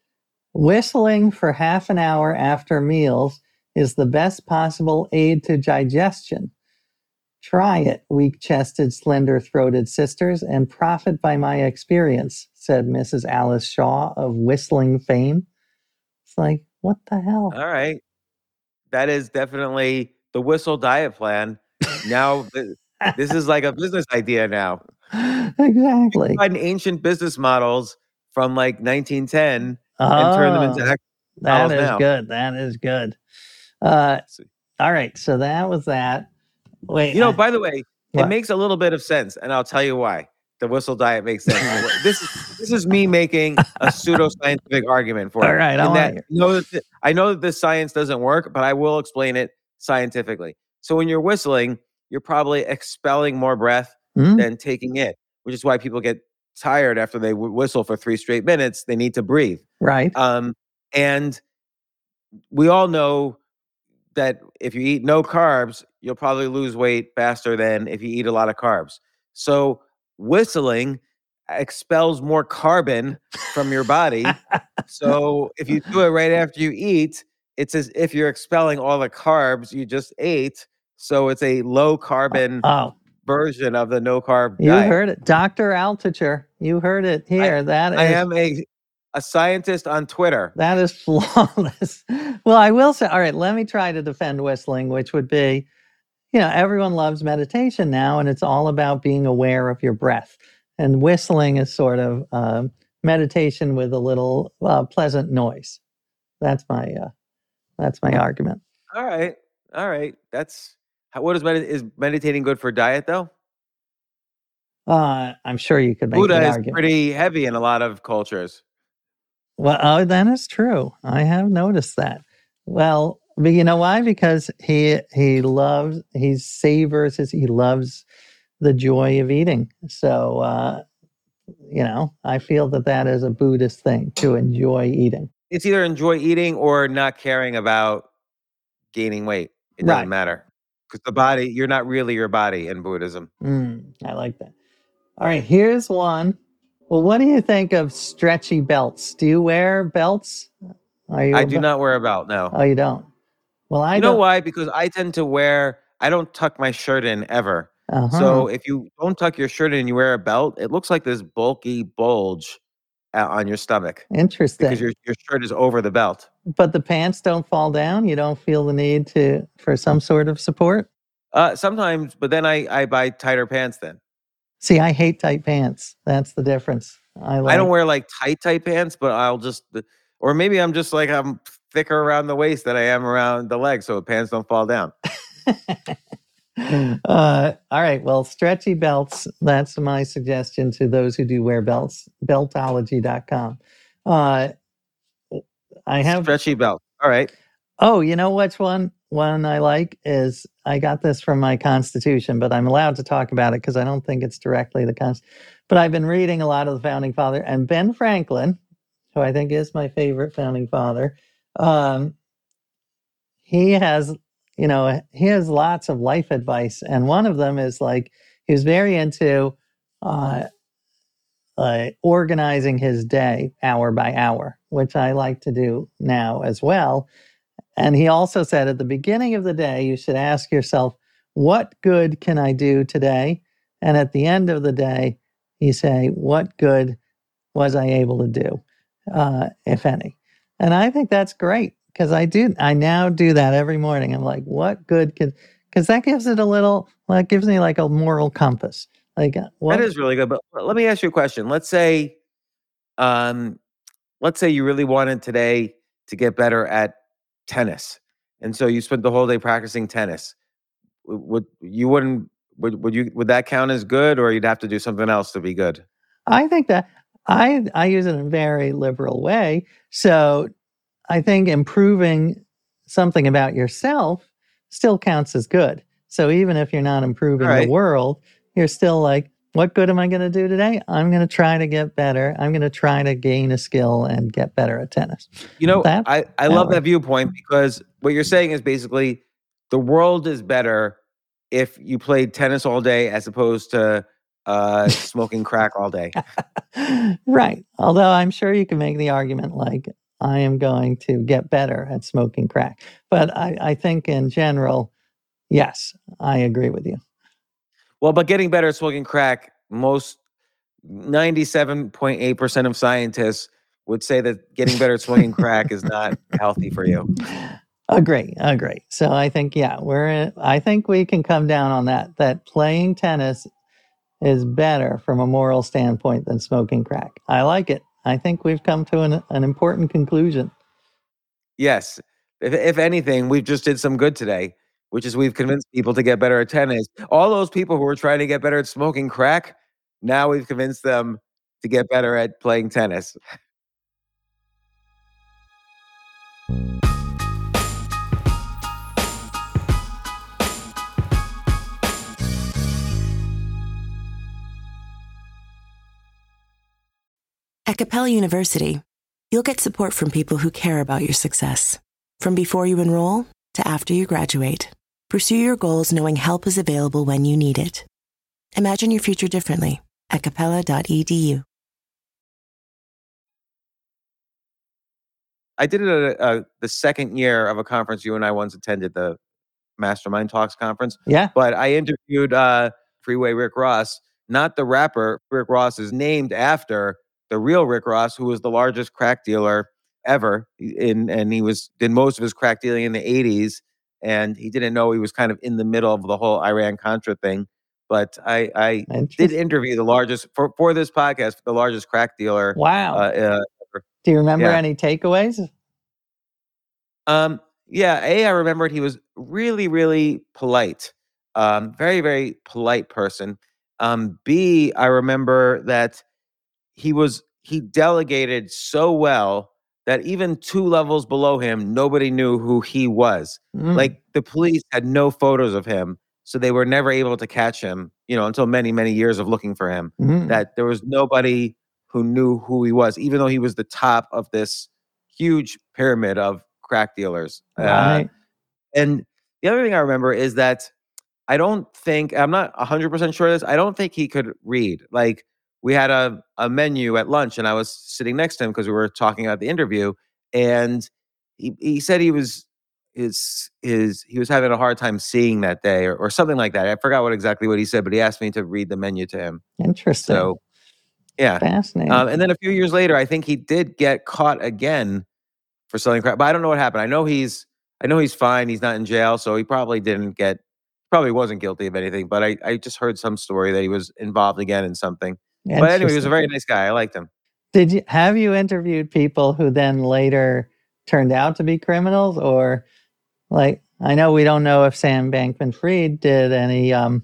"Whistling for half an hour after meals is the best possible aid to digestion. Try it, weak chested, slender throated sisters, and profit by my experience, said Mrs. Alice Shaw of whistling fame. It's like, what the hell? All right. That is definitely the whistle diet plan. Now this is like a business idea now. exactly. Find ancient business models from like 1910 and turn them into Oh, act- that is now. good. That is good. Uh, all right. So that was that. Wait. You know, uh, by the way, what? it makes a little bit of sense, and I'll tell you why. The whistle diet makes sense. this is this is me making a pseudoscientific argument for All it. right, I that, hear. know that th- I know that this science doesn't work, but I will explain it scientifically. So when you're whistling, you're probably expelling more breath Hmm? than taking in, which is why people get tired after they wh- whistle for three straight minutes. They need to breathe. right. Um, and we all know that if you eat no carbs, you'll probably lose weight faster than if you eat a lot of carbs. So whistling expels more carbon from your body. so if you do it right after you eat, it's as if you're expelling all the carbs you just ate. So it's a low carbon oh, version of the no carb you diet. heard it. Dr. altucher You heard it here. That is I am a a scientist on Twitter. That is flawless. well, I will say, all right, let me try to defend whistling, which would be, you know, everyone loves meditation now, and it's all about being aware of your breath. And whistling is sort of um, meditation with a little uh, pleasant noise. That's my uh, that's my argument. All right, all right. That's how, what is med- is meditating good for diet though? Uh, I'm sure you could make Buddha is argument. pretty heavy in a lot of cultures. Well, oh, that is true. I have noticed that. Well, but you know why? Because he he loves he savors his he loves the joy of eating. So uh, you know, I feel that that is a Buddhist thing to enjoy eating. It's either enjoy eating or not caring about gaining weight. It doesn't Right. matter because the body you're not really your body in Buddhism. Mm, I like that. All right, here's one Well, what do you think of stretchy belts? Do you wear belts? Are you I do not wear a belt. No. Oh, you don't. Well, I you know don't. why? Because I tend to wear. I don't tuck my shirt in ever. Uh-huh. So if you don't tuck your shirt in and you wear a belt, it looks like this bulky bulge uh, on your stomach interesting. because your your shirt is over the belt. but the pants don't fall down. You don't feel the need to for some sort of support. Uh, sometimes, but then I I buy tighter pants. Then See, I hate tight pants. That's the difference. I like. I don't wear like tight tight pants, but I'll just or maybe I'm just like I'm thicker around the waist than I am around the legs, so the pants don't fall down. uh, all right. Well, stretchy belts. That's my suggestion to those who do wear belts. Beltology.com. Uh, I have. Stretchy belt. All right. Oh, you know which one? One I like is I got this from my Constitution, but I'm allowed to talk about it because I don't think it's directly the Constitution. But I've been reading a lot of the founding father and Ben Franklin, who I think is my favorite founding father. Um, he has, you know, he has lots of life advice, and one of them is like he was very into uh, uh, organizing his day hour by hour, which I like to do now as well. And he also said at the beginning of the day, you should ask yourself, what good can I do today? And at the end of the day, you say, what good was I able to do, uh, if any? And I think that's great because I do, I now do that every morning. I'm like, what good can, because that gives it a little, like, gives me like a moral compass. Like, uh, what, That is really good. But let me ask you a question. Let's say, um, let's say you really wanted today to get better at tennis, and so you spent the whole day practicing tennis. Would you wouldn't would would you would that count as good, or you'd have to do something else to be good? I think that I I use it in a very liberal way. So I think improving something about yourself still counts as good. So even if you're not improving Right. the world, you're still like, what good am I going to do today? I'm going to try to get better. I'm going to try to gain a skill and get better at tennis. You know, That- I I that love works. that viewpoint because what you're saying is basically the world is better if you played tennis all day as opposed to uh, smoking crack all day. right. Although I'm sure you can make the argument like, I am going to get better at smoking crack. But I, I think in general, yes, I agree with you. Well, but getting better at smoking crack, most 97.8% of scientists would say that getting better at smoking crack is not healthy for you. Agree, agree. So I think, yeah, we're. In, I think we can come down on that. That playing tennis is better from a moral standpoint than smoking crack. I like it. I think we've come to an, an important conclusion. Yes. If, if anything, we've just did some good today, which is we've convinced people to get better at tennis. All those people who were trying to get better at smoking crack, now we've convinced them to get better at playing tennis. At Capella University, you'll get support from people who care about your success. From before you enroll to after you graduate, pursue your goals knowing help is available when you need it. Imagine your future differently at capella.edu. I did it at uh, the second year of a conference you and I once attended, the Mastermind Talks conference. Yeah. But I interviewed uh, Freeway Rick Ross, not the rapper. Rick Ross is named after the real Rick Ross, who was the largest crack dealer ever. In and he was did most of his crack dealing in the '80s, and he didn't know he was kind of in the middle of the whole Iran Contra thing. But I, I did interview the largest for for this podcast, the largest crack dealer. Wow. Uh, uh, Do you remember yeah. any takeaways? Um, yeah, A, I remembered he was really, really polite. Um, very, very polite person. Um, B, I remember that he was he delegated so well that even two levels below him, nobody knew who he was. Mm. Like the police had no photos of him, so they were never able to catch him, you know, until many, many years of looking for him Mm. that there was nobody who knew who he was, even though he was the top of this huge pyramid of crack dealers. Uh, and the other thing I remember is that I don't think, I'm not 100% sure of this, I don't think he could read. Like we had a, a menu at lunch and I was sitting next to him because we were talking about the interview. And he, he said he was his his he was having a hard time seeing that day or, or something like that. I forgot what exactly what he said, but he asked me to read the menu to him. Interesting. So yeah. Fascinating. Um, and then a few years later, I think he did get caught again for selling crack, but I don't know what happened. I know he's I know he's fine. He's not in jail, so he probably didn't get probably wasn't guilty of anything. But I I just heard some story that he was involved again in something. But anyway, he was a very nice guy. I liked him. Did you have you interviewed people who then later turned out to be criminals, or like I know we don't know if Sam Bankman-Fried did any um,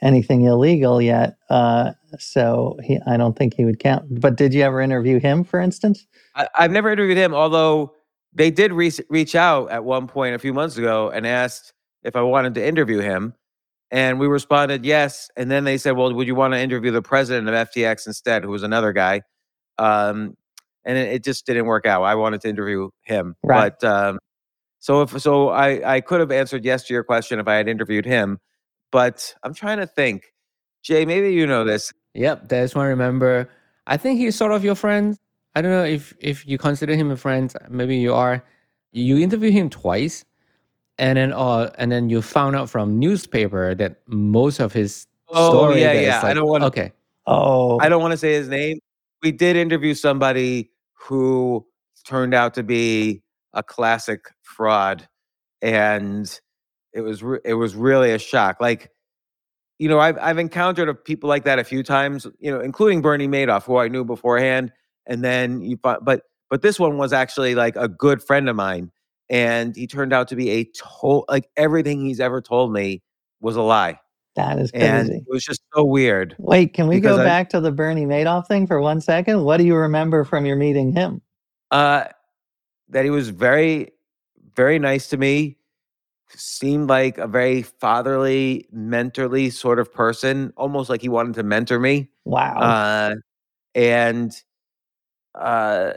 anything illegal yet, uh, so he I don't think he would count. But did you ever interview him, for instance? I, I've never interviewed him, although they did re- reach out at one point a few months ago and asked if I wanted to interview him. And we responded yes. And then they said, well, would you want to interview the president of FTX instead, who was another guy? Um, and it, it just didn't work out. I wanted to interview him. Right. But um, so if so I, I could have answered yes to your question if I had interviewed him. But I'm trying to think. Jay, maybe you know this. Yep, there's one. Remember, I think he's sort of your friend. I don't know if if you consider him a friend. Maybe you are. You interviewed him twice, and then uh, and then you found out from newspaper that most of his Oh, story. yeah, yeah. it's I don't wanna- Okay, Oh, I don't want to say his name. We did interview somebody who turned out to be a classic fraud, and it was re- it was really a shock. Like, you know, I've I've encountered a- people like that a few times. You know, including Bernie Madoff, who I knew beforehand, and then you but but this one was actually like a good friend of mine, and he turned out to be a total like everything he's ever told me was a lie, that is and it was just so weird. Wait, can we go I- back to the Bernie Madoff thing for one second? What do you remember from your meeting him? Uh, that he was very, very nice to me. Seemed like a very fatherly, mentorly sort of person, almost like he wanted to mentor me. Wow. Uh, and uh,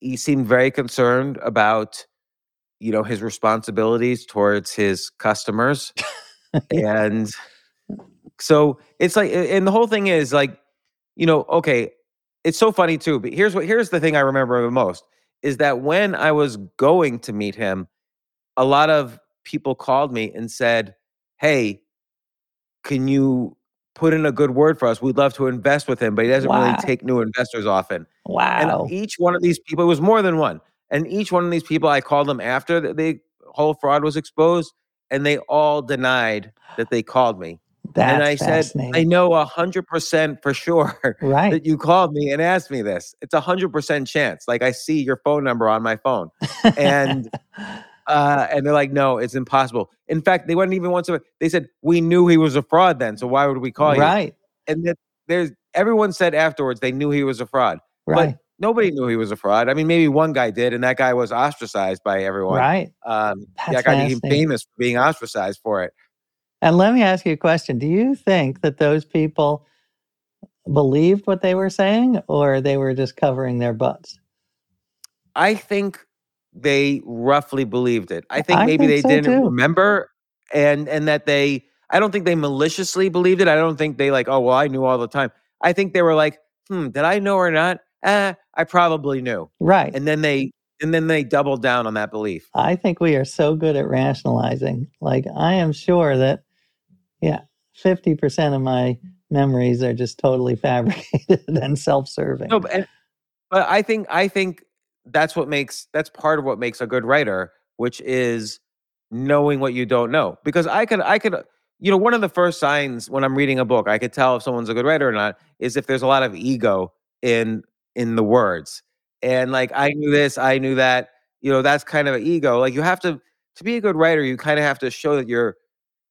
he seemed very concerned about, you know, his responsibilities towards his customers. and so it's like, and the whole thing is like, you know, okay, it's so funny too. But here's what here's the thing I remember the most is that when I was going to meet him, a lot of people called me and said, "Hey, can you put in a good word for us? We'd love to invest with him, but he doesn't Wow. really take new investors often." wow. And each one of these people, it was more than one. And each one of these people, I called them after the, the whole fraud was exposed, and they all denied that they called me. That's and I said. I know a hundred percent for sure right. that you called me and asked me this. It's a hundred percent chance. Like I see your phone number on my phone, and uh, and they're like, no, it's impossible. In fact, they wouldn't even want to. They said we knew he was a fraud then, so why would we call you? right. And that there's everyone said afterwards they knew he was a fraud. Right. But nobody knew he was a fraud. I mean, maybe one guy did, and that guy was ostracized by everyone. Right. Um, that guy became famous for being ostracized for it. And let me ask you a question. Do you think that those people believed what they were saying or they were just covering their butts? I think they roughly believed it. I think I maybe think they so, didn't too. remember, and and that they. I don't think they maliciously believed it. I don't think they like, oh well, I knew all the time. I think they were like, hmm, did I know or not? Eh, I probably knew. Right. And then they and then they doubled down on that belief. I think we are so good at rationalizing. Like, I am sure that, yeah, 50% of my memories are just totally fabricated and self serving. No, but, but I think I think that's what makes that's part of what makes a good writer, which is knowing what you don't know. Because I could I could you know one of the first signs when I'm reading a book, I could tell if someone's a good writer or not is if there's a lot of ego in in the words. And like I knew this, I knew that. You know, that's kind of an ego. Like you have to to be a good writer, you kind of have to show that you're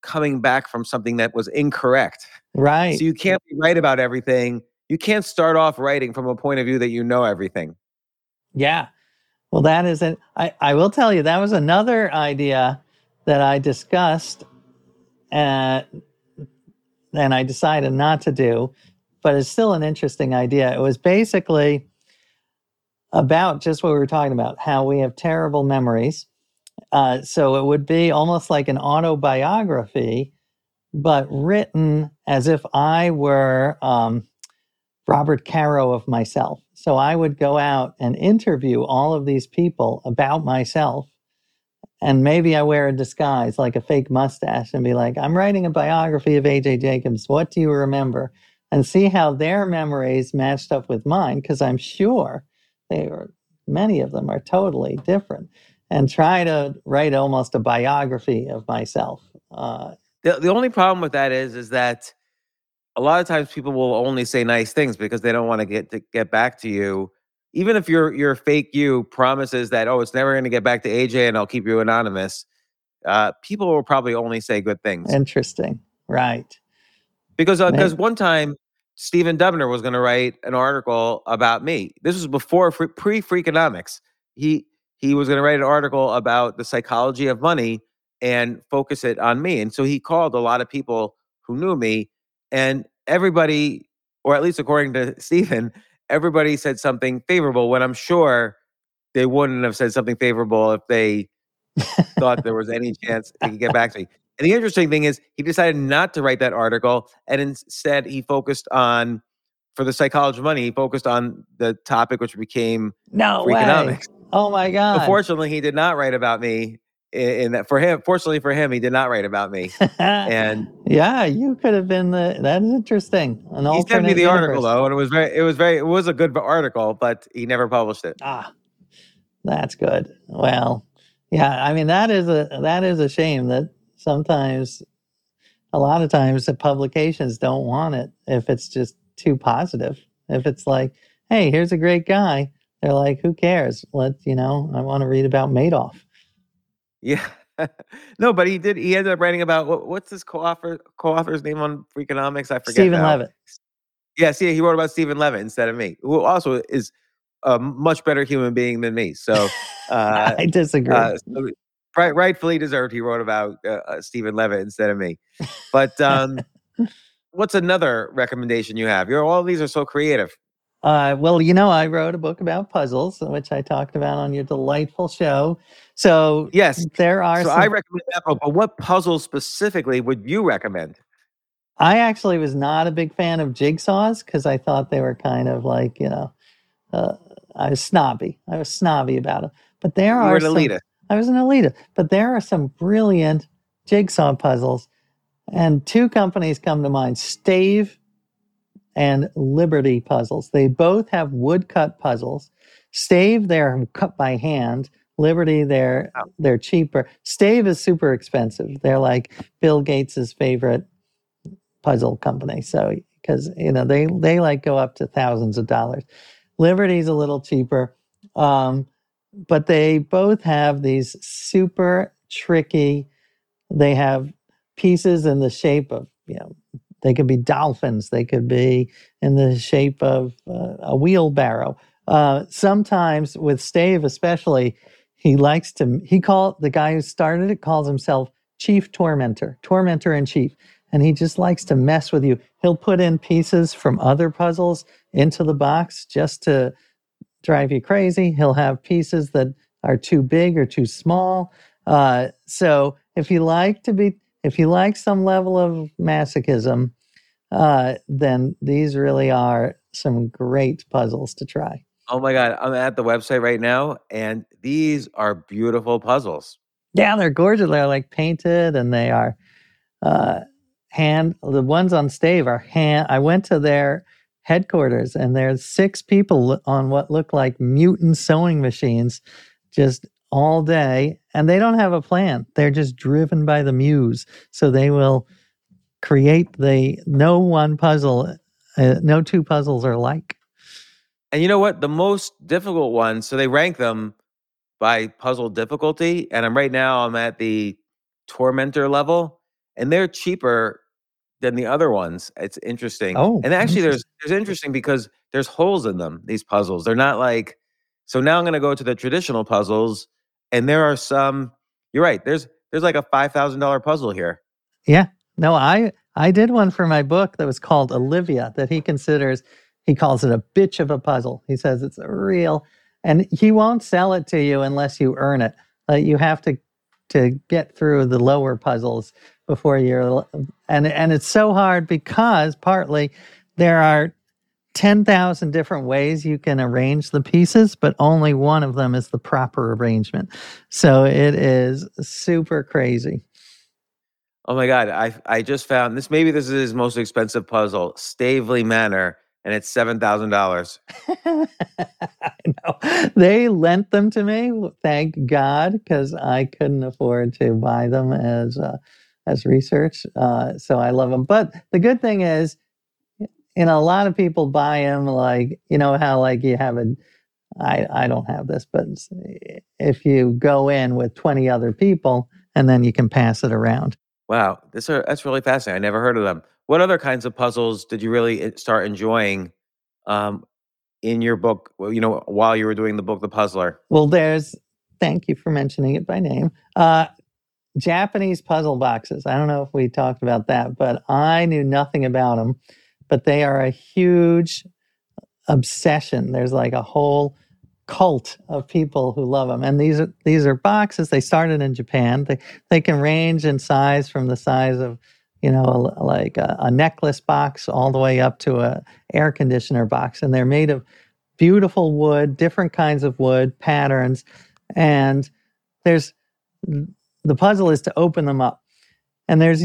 coming back from something that was incorrect. Right. So you can't be right about everything. You can't start off writing from a point of view that you know everything. Yeah. Well, that is an, I, I will tell you, that was another idea that I discussed uh, and I decided not to do, but it's still an interesting idea. It was basically about just what we were talking about, how we have terrible memories. Uh, so it would be almost like an autobiography, but written as if I were um, Robert Caro of myself. So I would go out and interview all of these people about myself. And maybe I wear a disguise like a fake mustache and be like, I'm writing a biography of AJ Jacobs. What do you remember? And see how their memories matched up with mine, because I'm sure they were, many of them are totally different. And try to write almost a biography of myself. Uh, The, the only problem with that is is that a lot of times people will only say nice things because they don't want to get to get back to you. Even if your your fake you promises that oh it's never going to get back to AJ and I'll keep you anonymous, uh, people will probably only say good things interesting. Right. Because uh, because one time Stephen Dubner was going to write an article about me. This was before pre Freakonomics. He he was going to write an article about the psychology of money and focus it on me. And so he called a lot of people who knew me, and everybody, or at least according to Stephen, everybody said something favorable. When I'm sure they wouldn't have said something favorable if they thought there was any chance they could get back to me. And the interesting thing is, he decided not to write that article, and instead he focused on, for the psychology of money, he focused on the topic which became No way. Freakonomics. Oh my God. Unfortunately, he did not write about me. In, that, for him, fortunately for him, he did not write about me. And yeah, you could have been the. That is interesting. An he sent me the article though, and it was very, it was very, it was a good article, but he never published it. Ah, that's good. Well, yeah. I mean, that is a that is a shame that sometimes, a lot of times, the publications don't want it if it's just too positive. If it's like, hey, here's a great guy, they're like, who cares? Let you know, I want to read about Madoff. Yeah. no, but he did. He ended up writing about what, what's his co-author co-author's name on Freakonomics? I forget. Steven now. Levitt. Yeah, he wrote about Steven Levitt instead of me, who also is a much better human being than me. So, uh, I disagree. uh, so right, rightfully deserved, he wrote about uh, uh, Steven Levitt instead of me. But um, what's another recommendation you have? You're all these are so creative. Uh, well, you know, I wrote a book about puzzles, which I talked about on your delightful show. So Yes. there are So some. I recommend that book. But what puzzles specifically would you recommend? I actually was not a big fan of jigsaws because I thought they were kind of like, you know, uh, I was snobby. I was snobby about them. But there You are were some. I was an elitist. But there are some brilliant jigsaw puzzles. And two companies come to mind Stave and Liberty puzzles. They both have woodcut puzzles. Stave, they're cut by hand. Liberty, they're they're cheaper. Stave is super expensive. They're like Bill Gates's favorite puzzle company. So because you know they they like go up to thousands of dollars. Liberty's a little cheaper, um, but they both have these super tricky. They have pieces in the shape of you know they could be dolphins. They could be in the shape of uh, a wheelbarrow. Uh, sometimes with Stave, especially, he likes to. He called the guy who started it calls himself Chief Tormentor, Tormentor in Chief, and he just likes to mess with you. He'll put in pieces from other puzzles into the box just to drive you crazy. He'll have pieces that are too big or too small. Uh, so if you like to be, if you like some level of masochism, uh, then these really are some great puzzles to try. Oh my God. I'm at the website right now, and these are beautiful puzzles. Yeah, they're gorgeous. They're like painted and they are uh, hand. The ones on Stave are hand. I went to their headquarters and there's six people on what look like mutant sewing machines just all day. And they don't have a plan. They're just driven by the muse. So they will create the no one puzzle, uh, no two puzzles are like. And you know what? The most difficult ones, so they rank them by puzzle difficulty. And I'm right now I'm at the tormentor level, and they're cheaper than the other ones. It's interesting. Oh, and actually there's there's interesting because there's holes in them, these puzzles. They're not like so now I'm gonna go to the traditional puzzles, and there are some, you're right, there's there's like a five thousand dollar puzzle here. Yeah. No, I I did one for my book that was called Olivia that he considers he calls it a bitch of a puzzle. He says it's a real and he won't sell it to you unless you earn it. Uh, you have to to get through the lower puzzles before you're and and it's so hard because partly there are 10,000 different ways you can arrange the pieces, but only one of them is the proper arrangement. So it is super crazy. Oh my god, I I just found this maybe this is his most expensive puzzle, Stavely Manor, and it's seven thousand dollars. I know. They lent them to me, thank God, because I couldn't afford to buy them as uh, as research. Uh, so I love them. But the good thing is, you know, a lot of people buy them like, you know, how like you have a, I, I don't have this, but if you go in with 20 other people and then you can pass it around. Wow, this are that's really fascinating. I never heard of them. What other kinds of puzzles did you really eh, start enjoying um, in your book? Well, you know, while you were doing the book, The Puzzler. Well, there's. Thank you for mentioning it by name. Uh, Japanese puzzle boxes. I don't know if we talked about that, but I knew nothing about them. But they are a huge obsession. There's like a whole cult of people who love them. And these are these are boxes. They started in Japan. They they can range in size from the size of you know a, like a, a necklace box all the way up to a air conditioner box, and they're made of beautiful wood, different kinds of wood patterns, and there's the puzzle is to open them up. And there's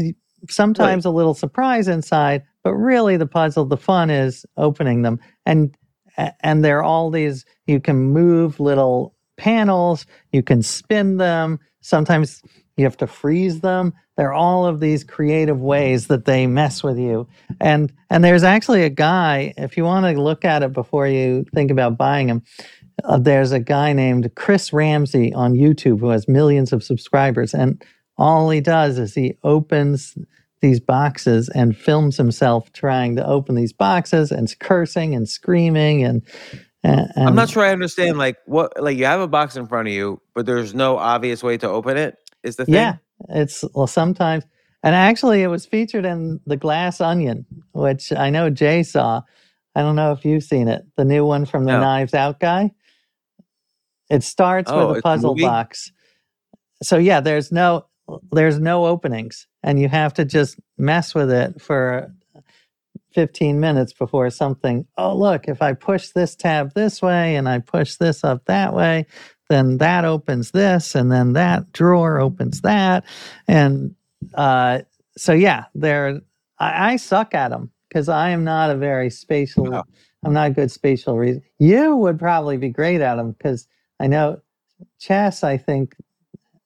sometimes right. a little surprise inside, but really the puzzle, the fun is opening them. And and there are all these you can move little panels, you can spin them. Sometimes you have to freeze them. There are all of these creative ways that they mess with you. And and there's actually a guy, if you want to look at it before you think about buying them, uh, there's a guy named Chris Ramsey on YouTube who has millions of subscribers. And all he does is he opens these boxes and films himself trying to open these boxes and cursing and screaming and, and, and I'm not sure I understand like what like you have a box in front of you but there's no obvious way to open it is the thing yeah it's well sometimes and actually it was featured in the glass onion which I know Jay saw I don't know if you've seen it the new one from the no. knives out guy it starts oh, with a puzzle a box. So yeah, there's no there's no openings and you have to just mess with it for 15 minutes before something, oh look, if I push this tab this way and I push this up that way, then that opens this and then that drawer opens that and uh, so yeah, there I, I suck at them because I am not a very spatial. Wow. I'm not a good spatial reason. You would probably be great at them because I know chess, I think,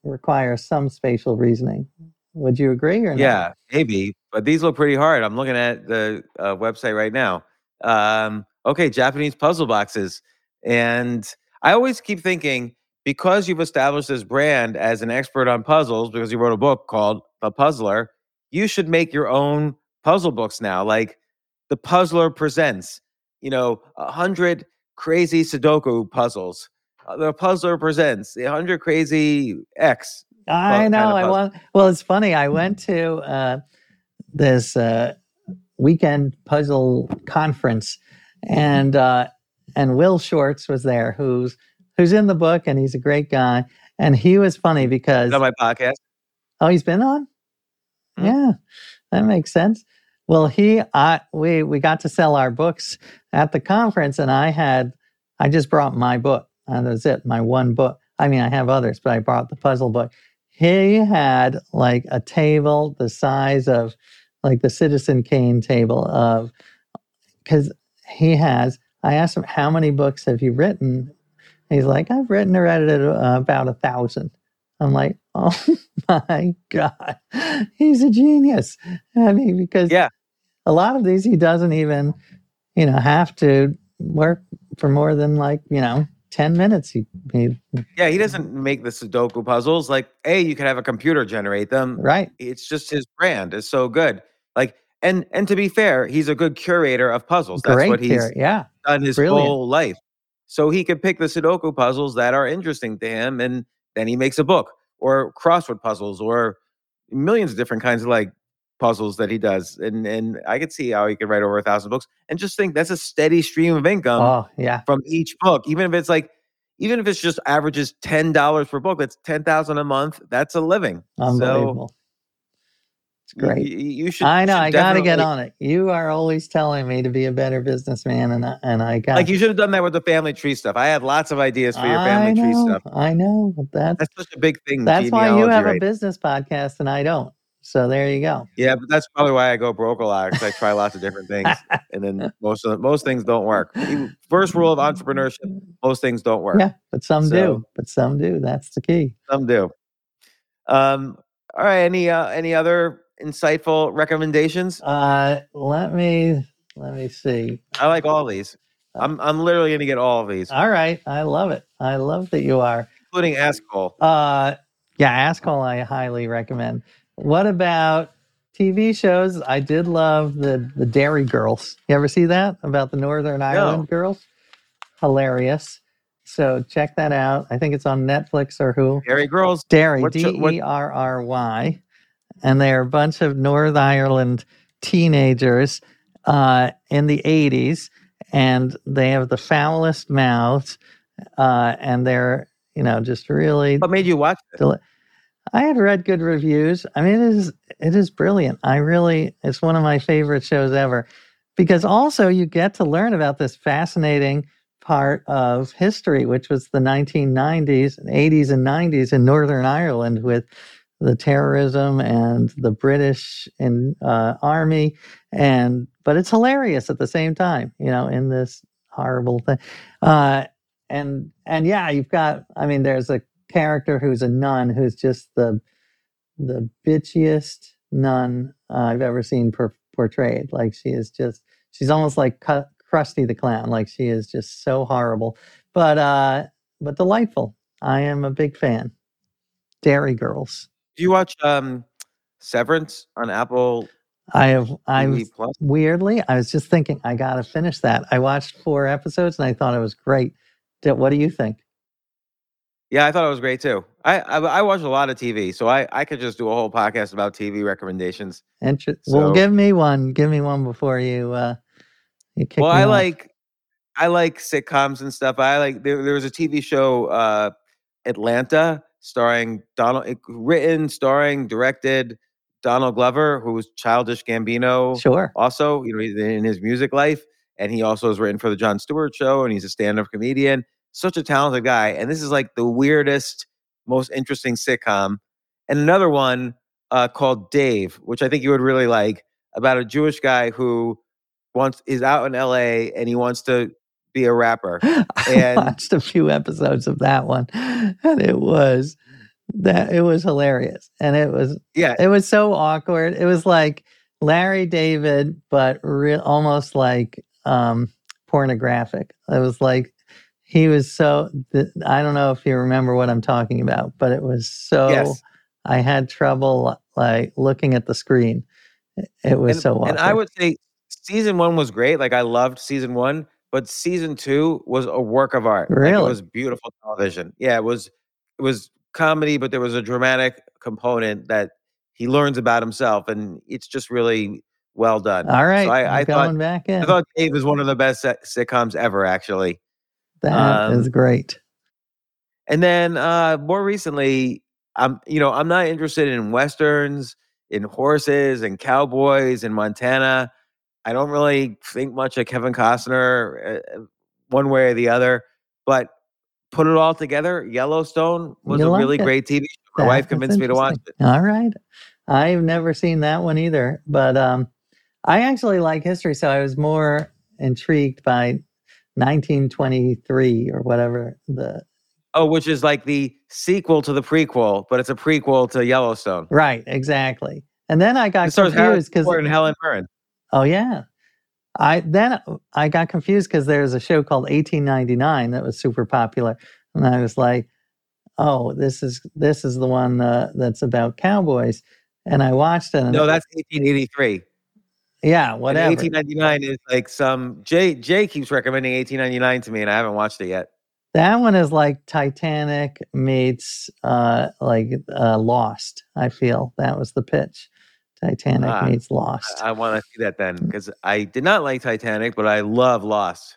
requires some spatial reasoning. Would you agree or not? Yeah, maybe. But these look pretty hard. I'm looking at the uh, website right now. Um, okay, Japanese puzzle boxes. And I always keep thinking because you've established this brand as an expert on puzzles, because you wrote a book called The Puzzler, you should make your own puzzle books now. Like The Puzzler Presents, you know, a hundred crazy Sudoku puzzles the puzzler presents the 100 crazy x i know i want well it's funny i went to uh, this uh, weekend puzzle conference and uh, and will shortz was there who's who's in the book and he's a great guy. And he was funny because on my podcast? Oh he's been on? Mm-hmm. yeah that makes sense. Well he i we we got to sell our books at the conference and i had i just brought my book and that was it, my one book. I mean, I have others, but I brought the puzzle book. He had like a table the size of like the Citizen Kane table of, because he has, I asked him, how many books have you written? He's like, I've written or edited uh, about a thousand. I'm like, oh my God, he's a genius. I mean, because yeah. a lot of these he doesn't even, you know, have to work for more than like, you know, 10 minutes he, he yeah he doesn't make the sudoku puzzles like a you can have a computer generate them. Right. It's just his brand is so good. Like and and to be fair he's a good curator of puzzles that's Great what he's yeah done his Brilliant. whole life. So he can pick the sudoku puzzles that are interesting to him and then he makes a book or crossword puzzles or millions of different kinds of like puzzles that he does and and i could see how he could write over a thousand books and just think that's a steady stream of income oh yeah from each book even if it's like even if it's just averages ten dollars per book that's ten thousand a month that's a living unbelievable so, It's great. You, you should. I know. should I got to get on it. You are always telling me to be a better businessman, and I, and I got. Like you should have done that with the family tree stuff. I had lots of ideas for your family tree stuff. I know. That's That's such a big thing. that's why you have a business podcast and I don't. So there you go. Yeah, but that's probably why I go broke a lot because I try lots of different things, and then most of the, most things don't work. First rule of entrepreneurship: most things don't work. Yeah, but some So- do. But some do. That's the key. Some do. Um. All right. Any uh, any other insightful recommendations? Uh, let me let me see. I like all these. I'm I'm literally going to get all of these, All right, I love it. I love that you are. including Askhole. Uh, yeah, Askhole I highly recommend. What about TV shows? I did love the the Derry Girls. You ever see that about the Northern Ireland girls? Hilarious. So check that out. I think it's on Netflix or who. Harry Girls. Dairy. D E R R Y, and they're a bunch of North Ireland teenagers uh, in the '80s, and they have the foulest mouths, uh, and they're you know just really. What made you watch it? deli- I had read good reviews. I mean, it is it is brilliant. I really, it's one of my favorite shows ever, because also you get to learn about this fascinating part of history, which was the 1990s, 80s, and 90s in Northern Ireland with the terrorism and the British and uh, army, and but it's hilarious at the same time, you know, in this horrible thing. Uh, and and yeah, you've got. I mean, there's a character who's a nun who's just the the bitchiest nun uh, I've ever seen per- portrayed. Like she is just. She's almost like Cu- Krusty the Clown. Like she is just so horrible, but uh, but delightful. I am a big fan. Derry Girls. Do you watch um, Severance on Apple I have. TV Plus? weirdly. I was just thinking. I gotta finish that. I watched four episodes and I thought it was great. What do you think? Yeah, I thought it was great too. I, I I watch a lot of TV, so I I could just do a whole podcast about TV recommendations. Inter- well, give me one. Give me one before you. uh You kick well, I off. like I like sitcoms and stuff. I like there, there was a TV show uh Atlanta starring Donald written, starring, directed Donald Glover, who was childish Gambino Sure. also, you know, in his music life. And he also has written for the Jon Stewart show and he's a stand-up comedian. Such a talented guy. And this is like the weirdest, most interesting sitcom. And another one uh, called Dave, which I think you would really like, about a Jewish guy who wants is out in LA and he wants to be a rapper. I And- watched a few episodes of that one, and it was that it was hilarious, and it was Yeah. it was so awkward. It was like Larry David, but real almost like um pornographic. It was like he was so. I don't know if you remember what I'm talking about, but it was so. Yes. I had trouble like looking at the screen. It- was and, so awkward. and I would say season one was great. Like I loved season one, but season two was a work of art. Like, Really? it was beautiful television. Yeah, it was it was comedy, but there was a dramatic component that he learns about himself, and it's just really well done. All right, So I, I'm I going thought back in. I thought Dave was one of the best sitcoms ever, actually. That is um, great. And then uh more recently, I'm you know, I'm not interested in westerns, in horses and cowboys in Montana. I don't really think much of Kevin Costner uh, one way or the other, but put it all together, Yellowstone was You a really it. great TV show. My That wife convinced me to watch it. All right. I've never seen that one either, but um, I actually like history, so I was more intrigued by 1923 or whatever the Oh, which is like the sequel to the prequel, but it's a prequel to Yellowstone. right exactly. And then I got It confused because and Helen Mirren. oh yeah, I then I got confused because there's a show called 1899 that was super popular, and I was like, oh, this is this is the one uh, that's about cowboys, and I watched it. And No, that's 1883. Yeah, And whatever. 1899 is like some Jay Jay keeps recommending 1899 to me, and I haven't watched it yet. That one is like Titanic meets uh like uh Lost. I feel that was the pitch. Titanic Ah, meets Lost. I, I want to see that then because I did not like Titanic, but I love Lost.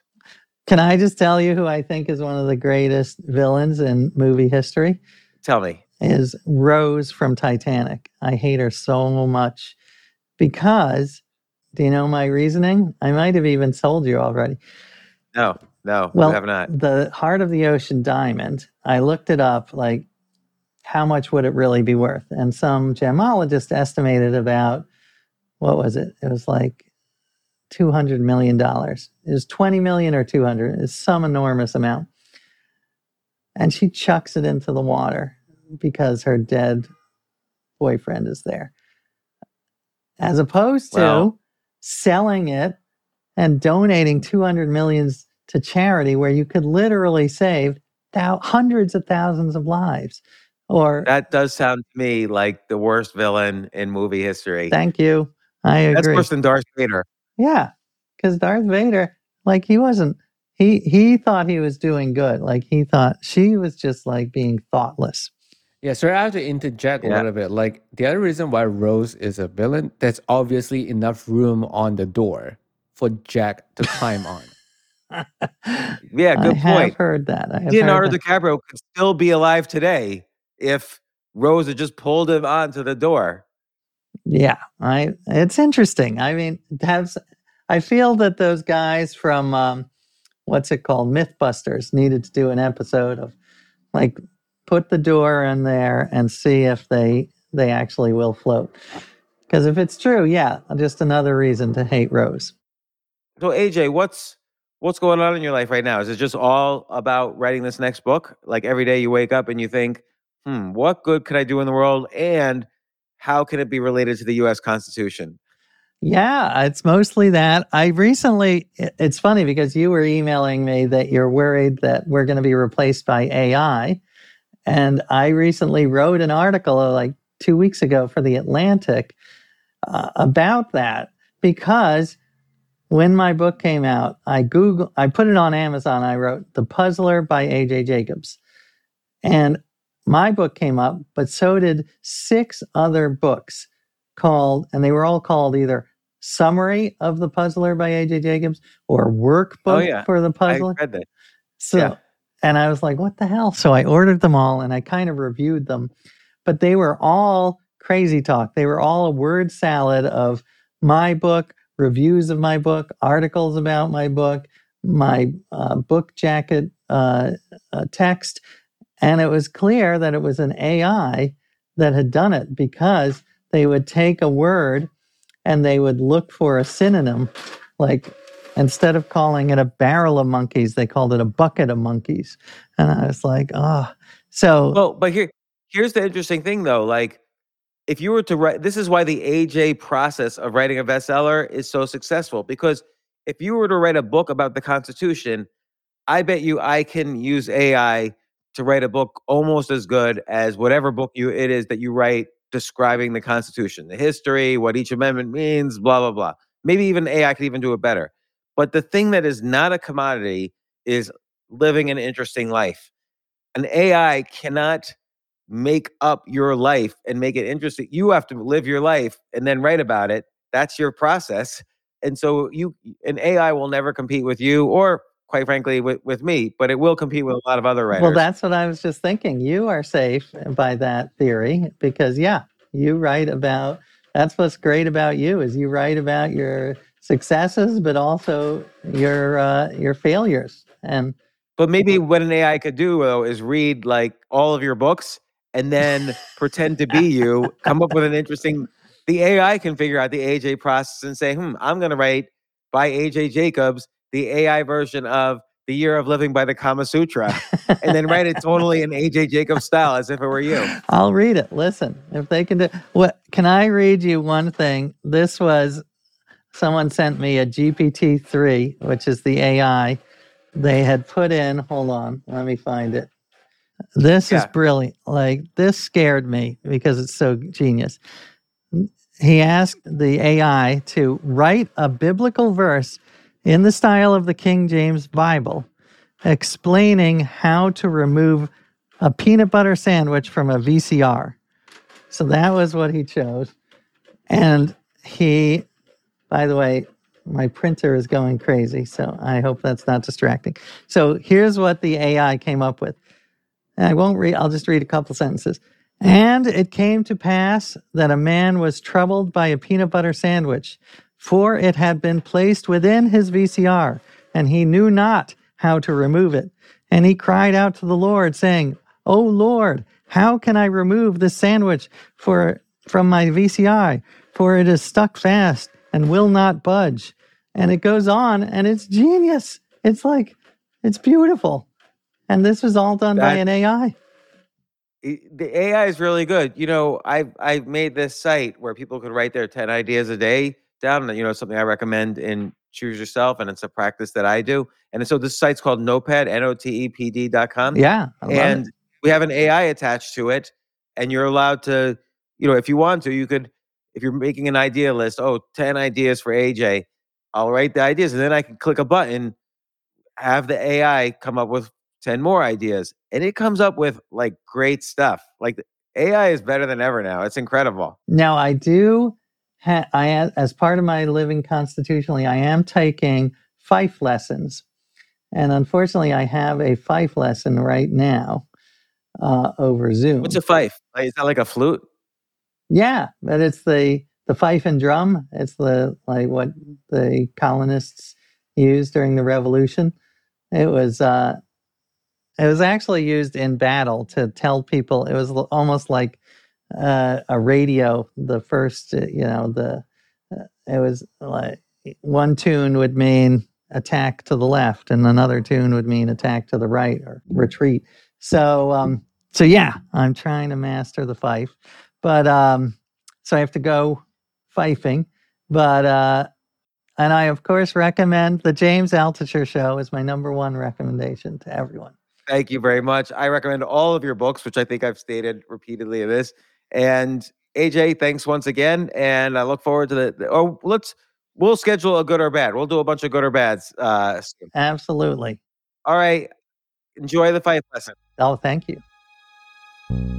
Can I just tell you who I think is one of the greatest villains in movie history? Tell me, Is Rose from Titanic. I hate her so much. because do you know my reasoning? I might have even told you already. No, no, Well, you have not. The heart of the ocean diamond, I looked it up like how much would it really be worth? And some gemologist estimated about what was it? It was like two hundred million dollars. It was twenty million or two hundred. It's some enormous amount. And she chucks it into the water because her dead boyfriend is there. As opposed to selling it and donating 200 millions to charity where you could literally save thou- hundreds of thousands of lives. Or That does sound to me like the worst villain in movie history. thank you. I agree That's worse than Darth Vader. Yeah, because Darth Vader, like he wasn't. He he thought he was doing good. Like he thought she was just like being thoughtless. Yeah, so I have to interject a little bit. Like the other reason why Rose is a villain, there's obviously enough room on the door for Jack to climb on. Yeah, good I good have point. heard that. I have Leonardo heard that. DiCaprio could still be alive today if Rose had just pulled him onto the door. Yeah, I. It's interesting. I mean, have I feel that those guys from um, what's it called, MythBusters, needed to do an episode of like put the door in there and see if they they actually will float. Because if it's true, yeah, just another reason to hate Rose. So AJ, what's what's going on in your life right now? Is it just all about writing this next book? Like every day you wake up and you think, hmm, what good could I do in the world? And how can it be related to the US Constitution? Yeah, it's mostly that. I recently, it's funny because you were emailing me that you're worried that we're going to be replaced by AI. And I recently wrote an article uh, like two weeks ago for The Atlantic uh, about that because when my book came out, I Google, I put it on Amazon. I wrote The Puzzler by AJ Jacobs. And my book came up, but so did six other books called, and they were all called either Summary of the Puzzler by AJ Jacobs or Workbook Oh, yeah. for the I read that. So, Yeah. And I was like, what the hell? So I ordered them all and I kind of reviewed them, but they were all crazy talk. They were all a word salad of my book, reviews of my book, articles about my book, my uh, book jacket uh, uh, text. And it was clear that it was an AI that had done it because they would take a word and they would look for a synonym like instead of calling it a barrel of monkeys, they called it a bucket of monkeys. And I was like, oh. So, Well, but here here's the interesting thing though. Like if you were to write this is why the AJ process of writing a bestseller is so successful because if you were to write a book about the Constitution, I bet you I can use AI to write a book almost as good as whatever book you it is that you write describing the Constitution, the history, what each amendment means, blah blah blah. Maybe even AI could even do it better. But the thing that is not a commodity is living an interesting life. An AI cannot make up your life and make it interesting. You have to live your life and then write about it. That's your process. And so you an AI will never compete with you or quite frankly with, with me, but it will compete with a lot of other writers. well, that's what I was just thinking. You are safe by that theory because, yeah, you write about that's what's great about you is you write about your successes, but also your uh, your failures. And But maybe what an AI could do though is read like all of your books and then pretend to be you, come up with an interesting. The AI can figure out the AJ process and say, "Hmm, I'm going to write by AJ Jacobs the AI version of the Year of Living by the Kama Sutra, and then write it totally in AJ Jacobs style as if it were you." I'll read it. Listen, if they can do what, can I read you one thing? This was someone sent me a GPT three, which is the AI they had put in. Hold on, let me find it. This is brilliant. Like this scared me because it's so genius. He asked the AI to write a biblical verse in the style of the King James Bible, explaining how to remove a peanut butter sandwich from a VCR. So that was what he chose. And he, by the way, my printer is going crazy, so I hope that's not distracting. So here's what the AI came up with. I won't read, I'll just read a couple sentences. And it came to pass that a man was troubled by a peanut butter sandwich, for it had been placed within his VCR, and he knew not how to remove it. And he cried out to the Lord, saying, O Lord, how can I remove this sandwich for, from my VCI? For it is stuck fast and will not budge. And it goes on, and it's genius. It's like, it's beautiful. And this was all done by an AI. The AI is really good. You know, I've I made this site where people could write their 10 ideas a day down. You know, something I recommend in Choose Yourself, and it's a practice that I do. And so this site's called Notepd, N O T E P D dot com. Yeah. Love it. and we have an AI attached to it, and you're allowed to, you know, if you want to, you could, if you're making an idea list, oh, 10 ideas for AJ, I'll write the ideas, and then I can click a button, have the AI come up with 10 more ideas, and it comes up with like great stuff. Like the AI is better than ever now. It's incredible. Now I do. Ha- I as part of my living constitutionally, I am taking fife lessons, and unfortunately, I have a fife lesson right now uh, over Zoom. What's a fife? Is that like a flute? Yeah, but it's the the fife and drum. It's the like what the colonists used during the Revolution. It was uh, it was actually used in battle to tell people. It was almost like uh, a radio. The first, uh, you know, the uh, it was like one tune would mean attack to the left, and another tune would mean attack to the right or retreat. So, um, so yeah, I'm trying to master the fife, but um, so I have to go fifing. But uh, and I of course recommend the James Altucher Show is my number one recommendation to everyone. Thank you very much. I recommend all of your books, which I think I've stated repeatedly in this. And AJ, thanks once again. And I look forward to the, oh, let's, we'll schedule a good or bad. We'll do a bunch of good or bads. Uh, soon. Absolutely. all right. Enjoy the fight lesson. Oh, thank you.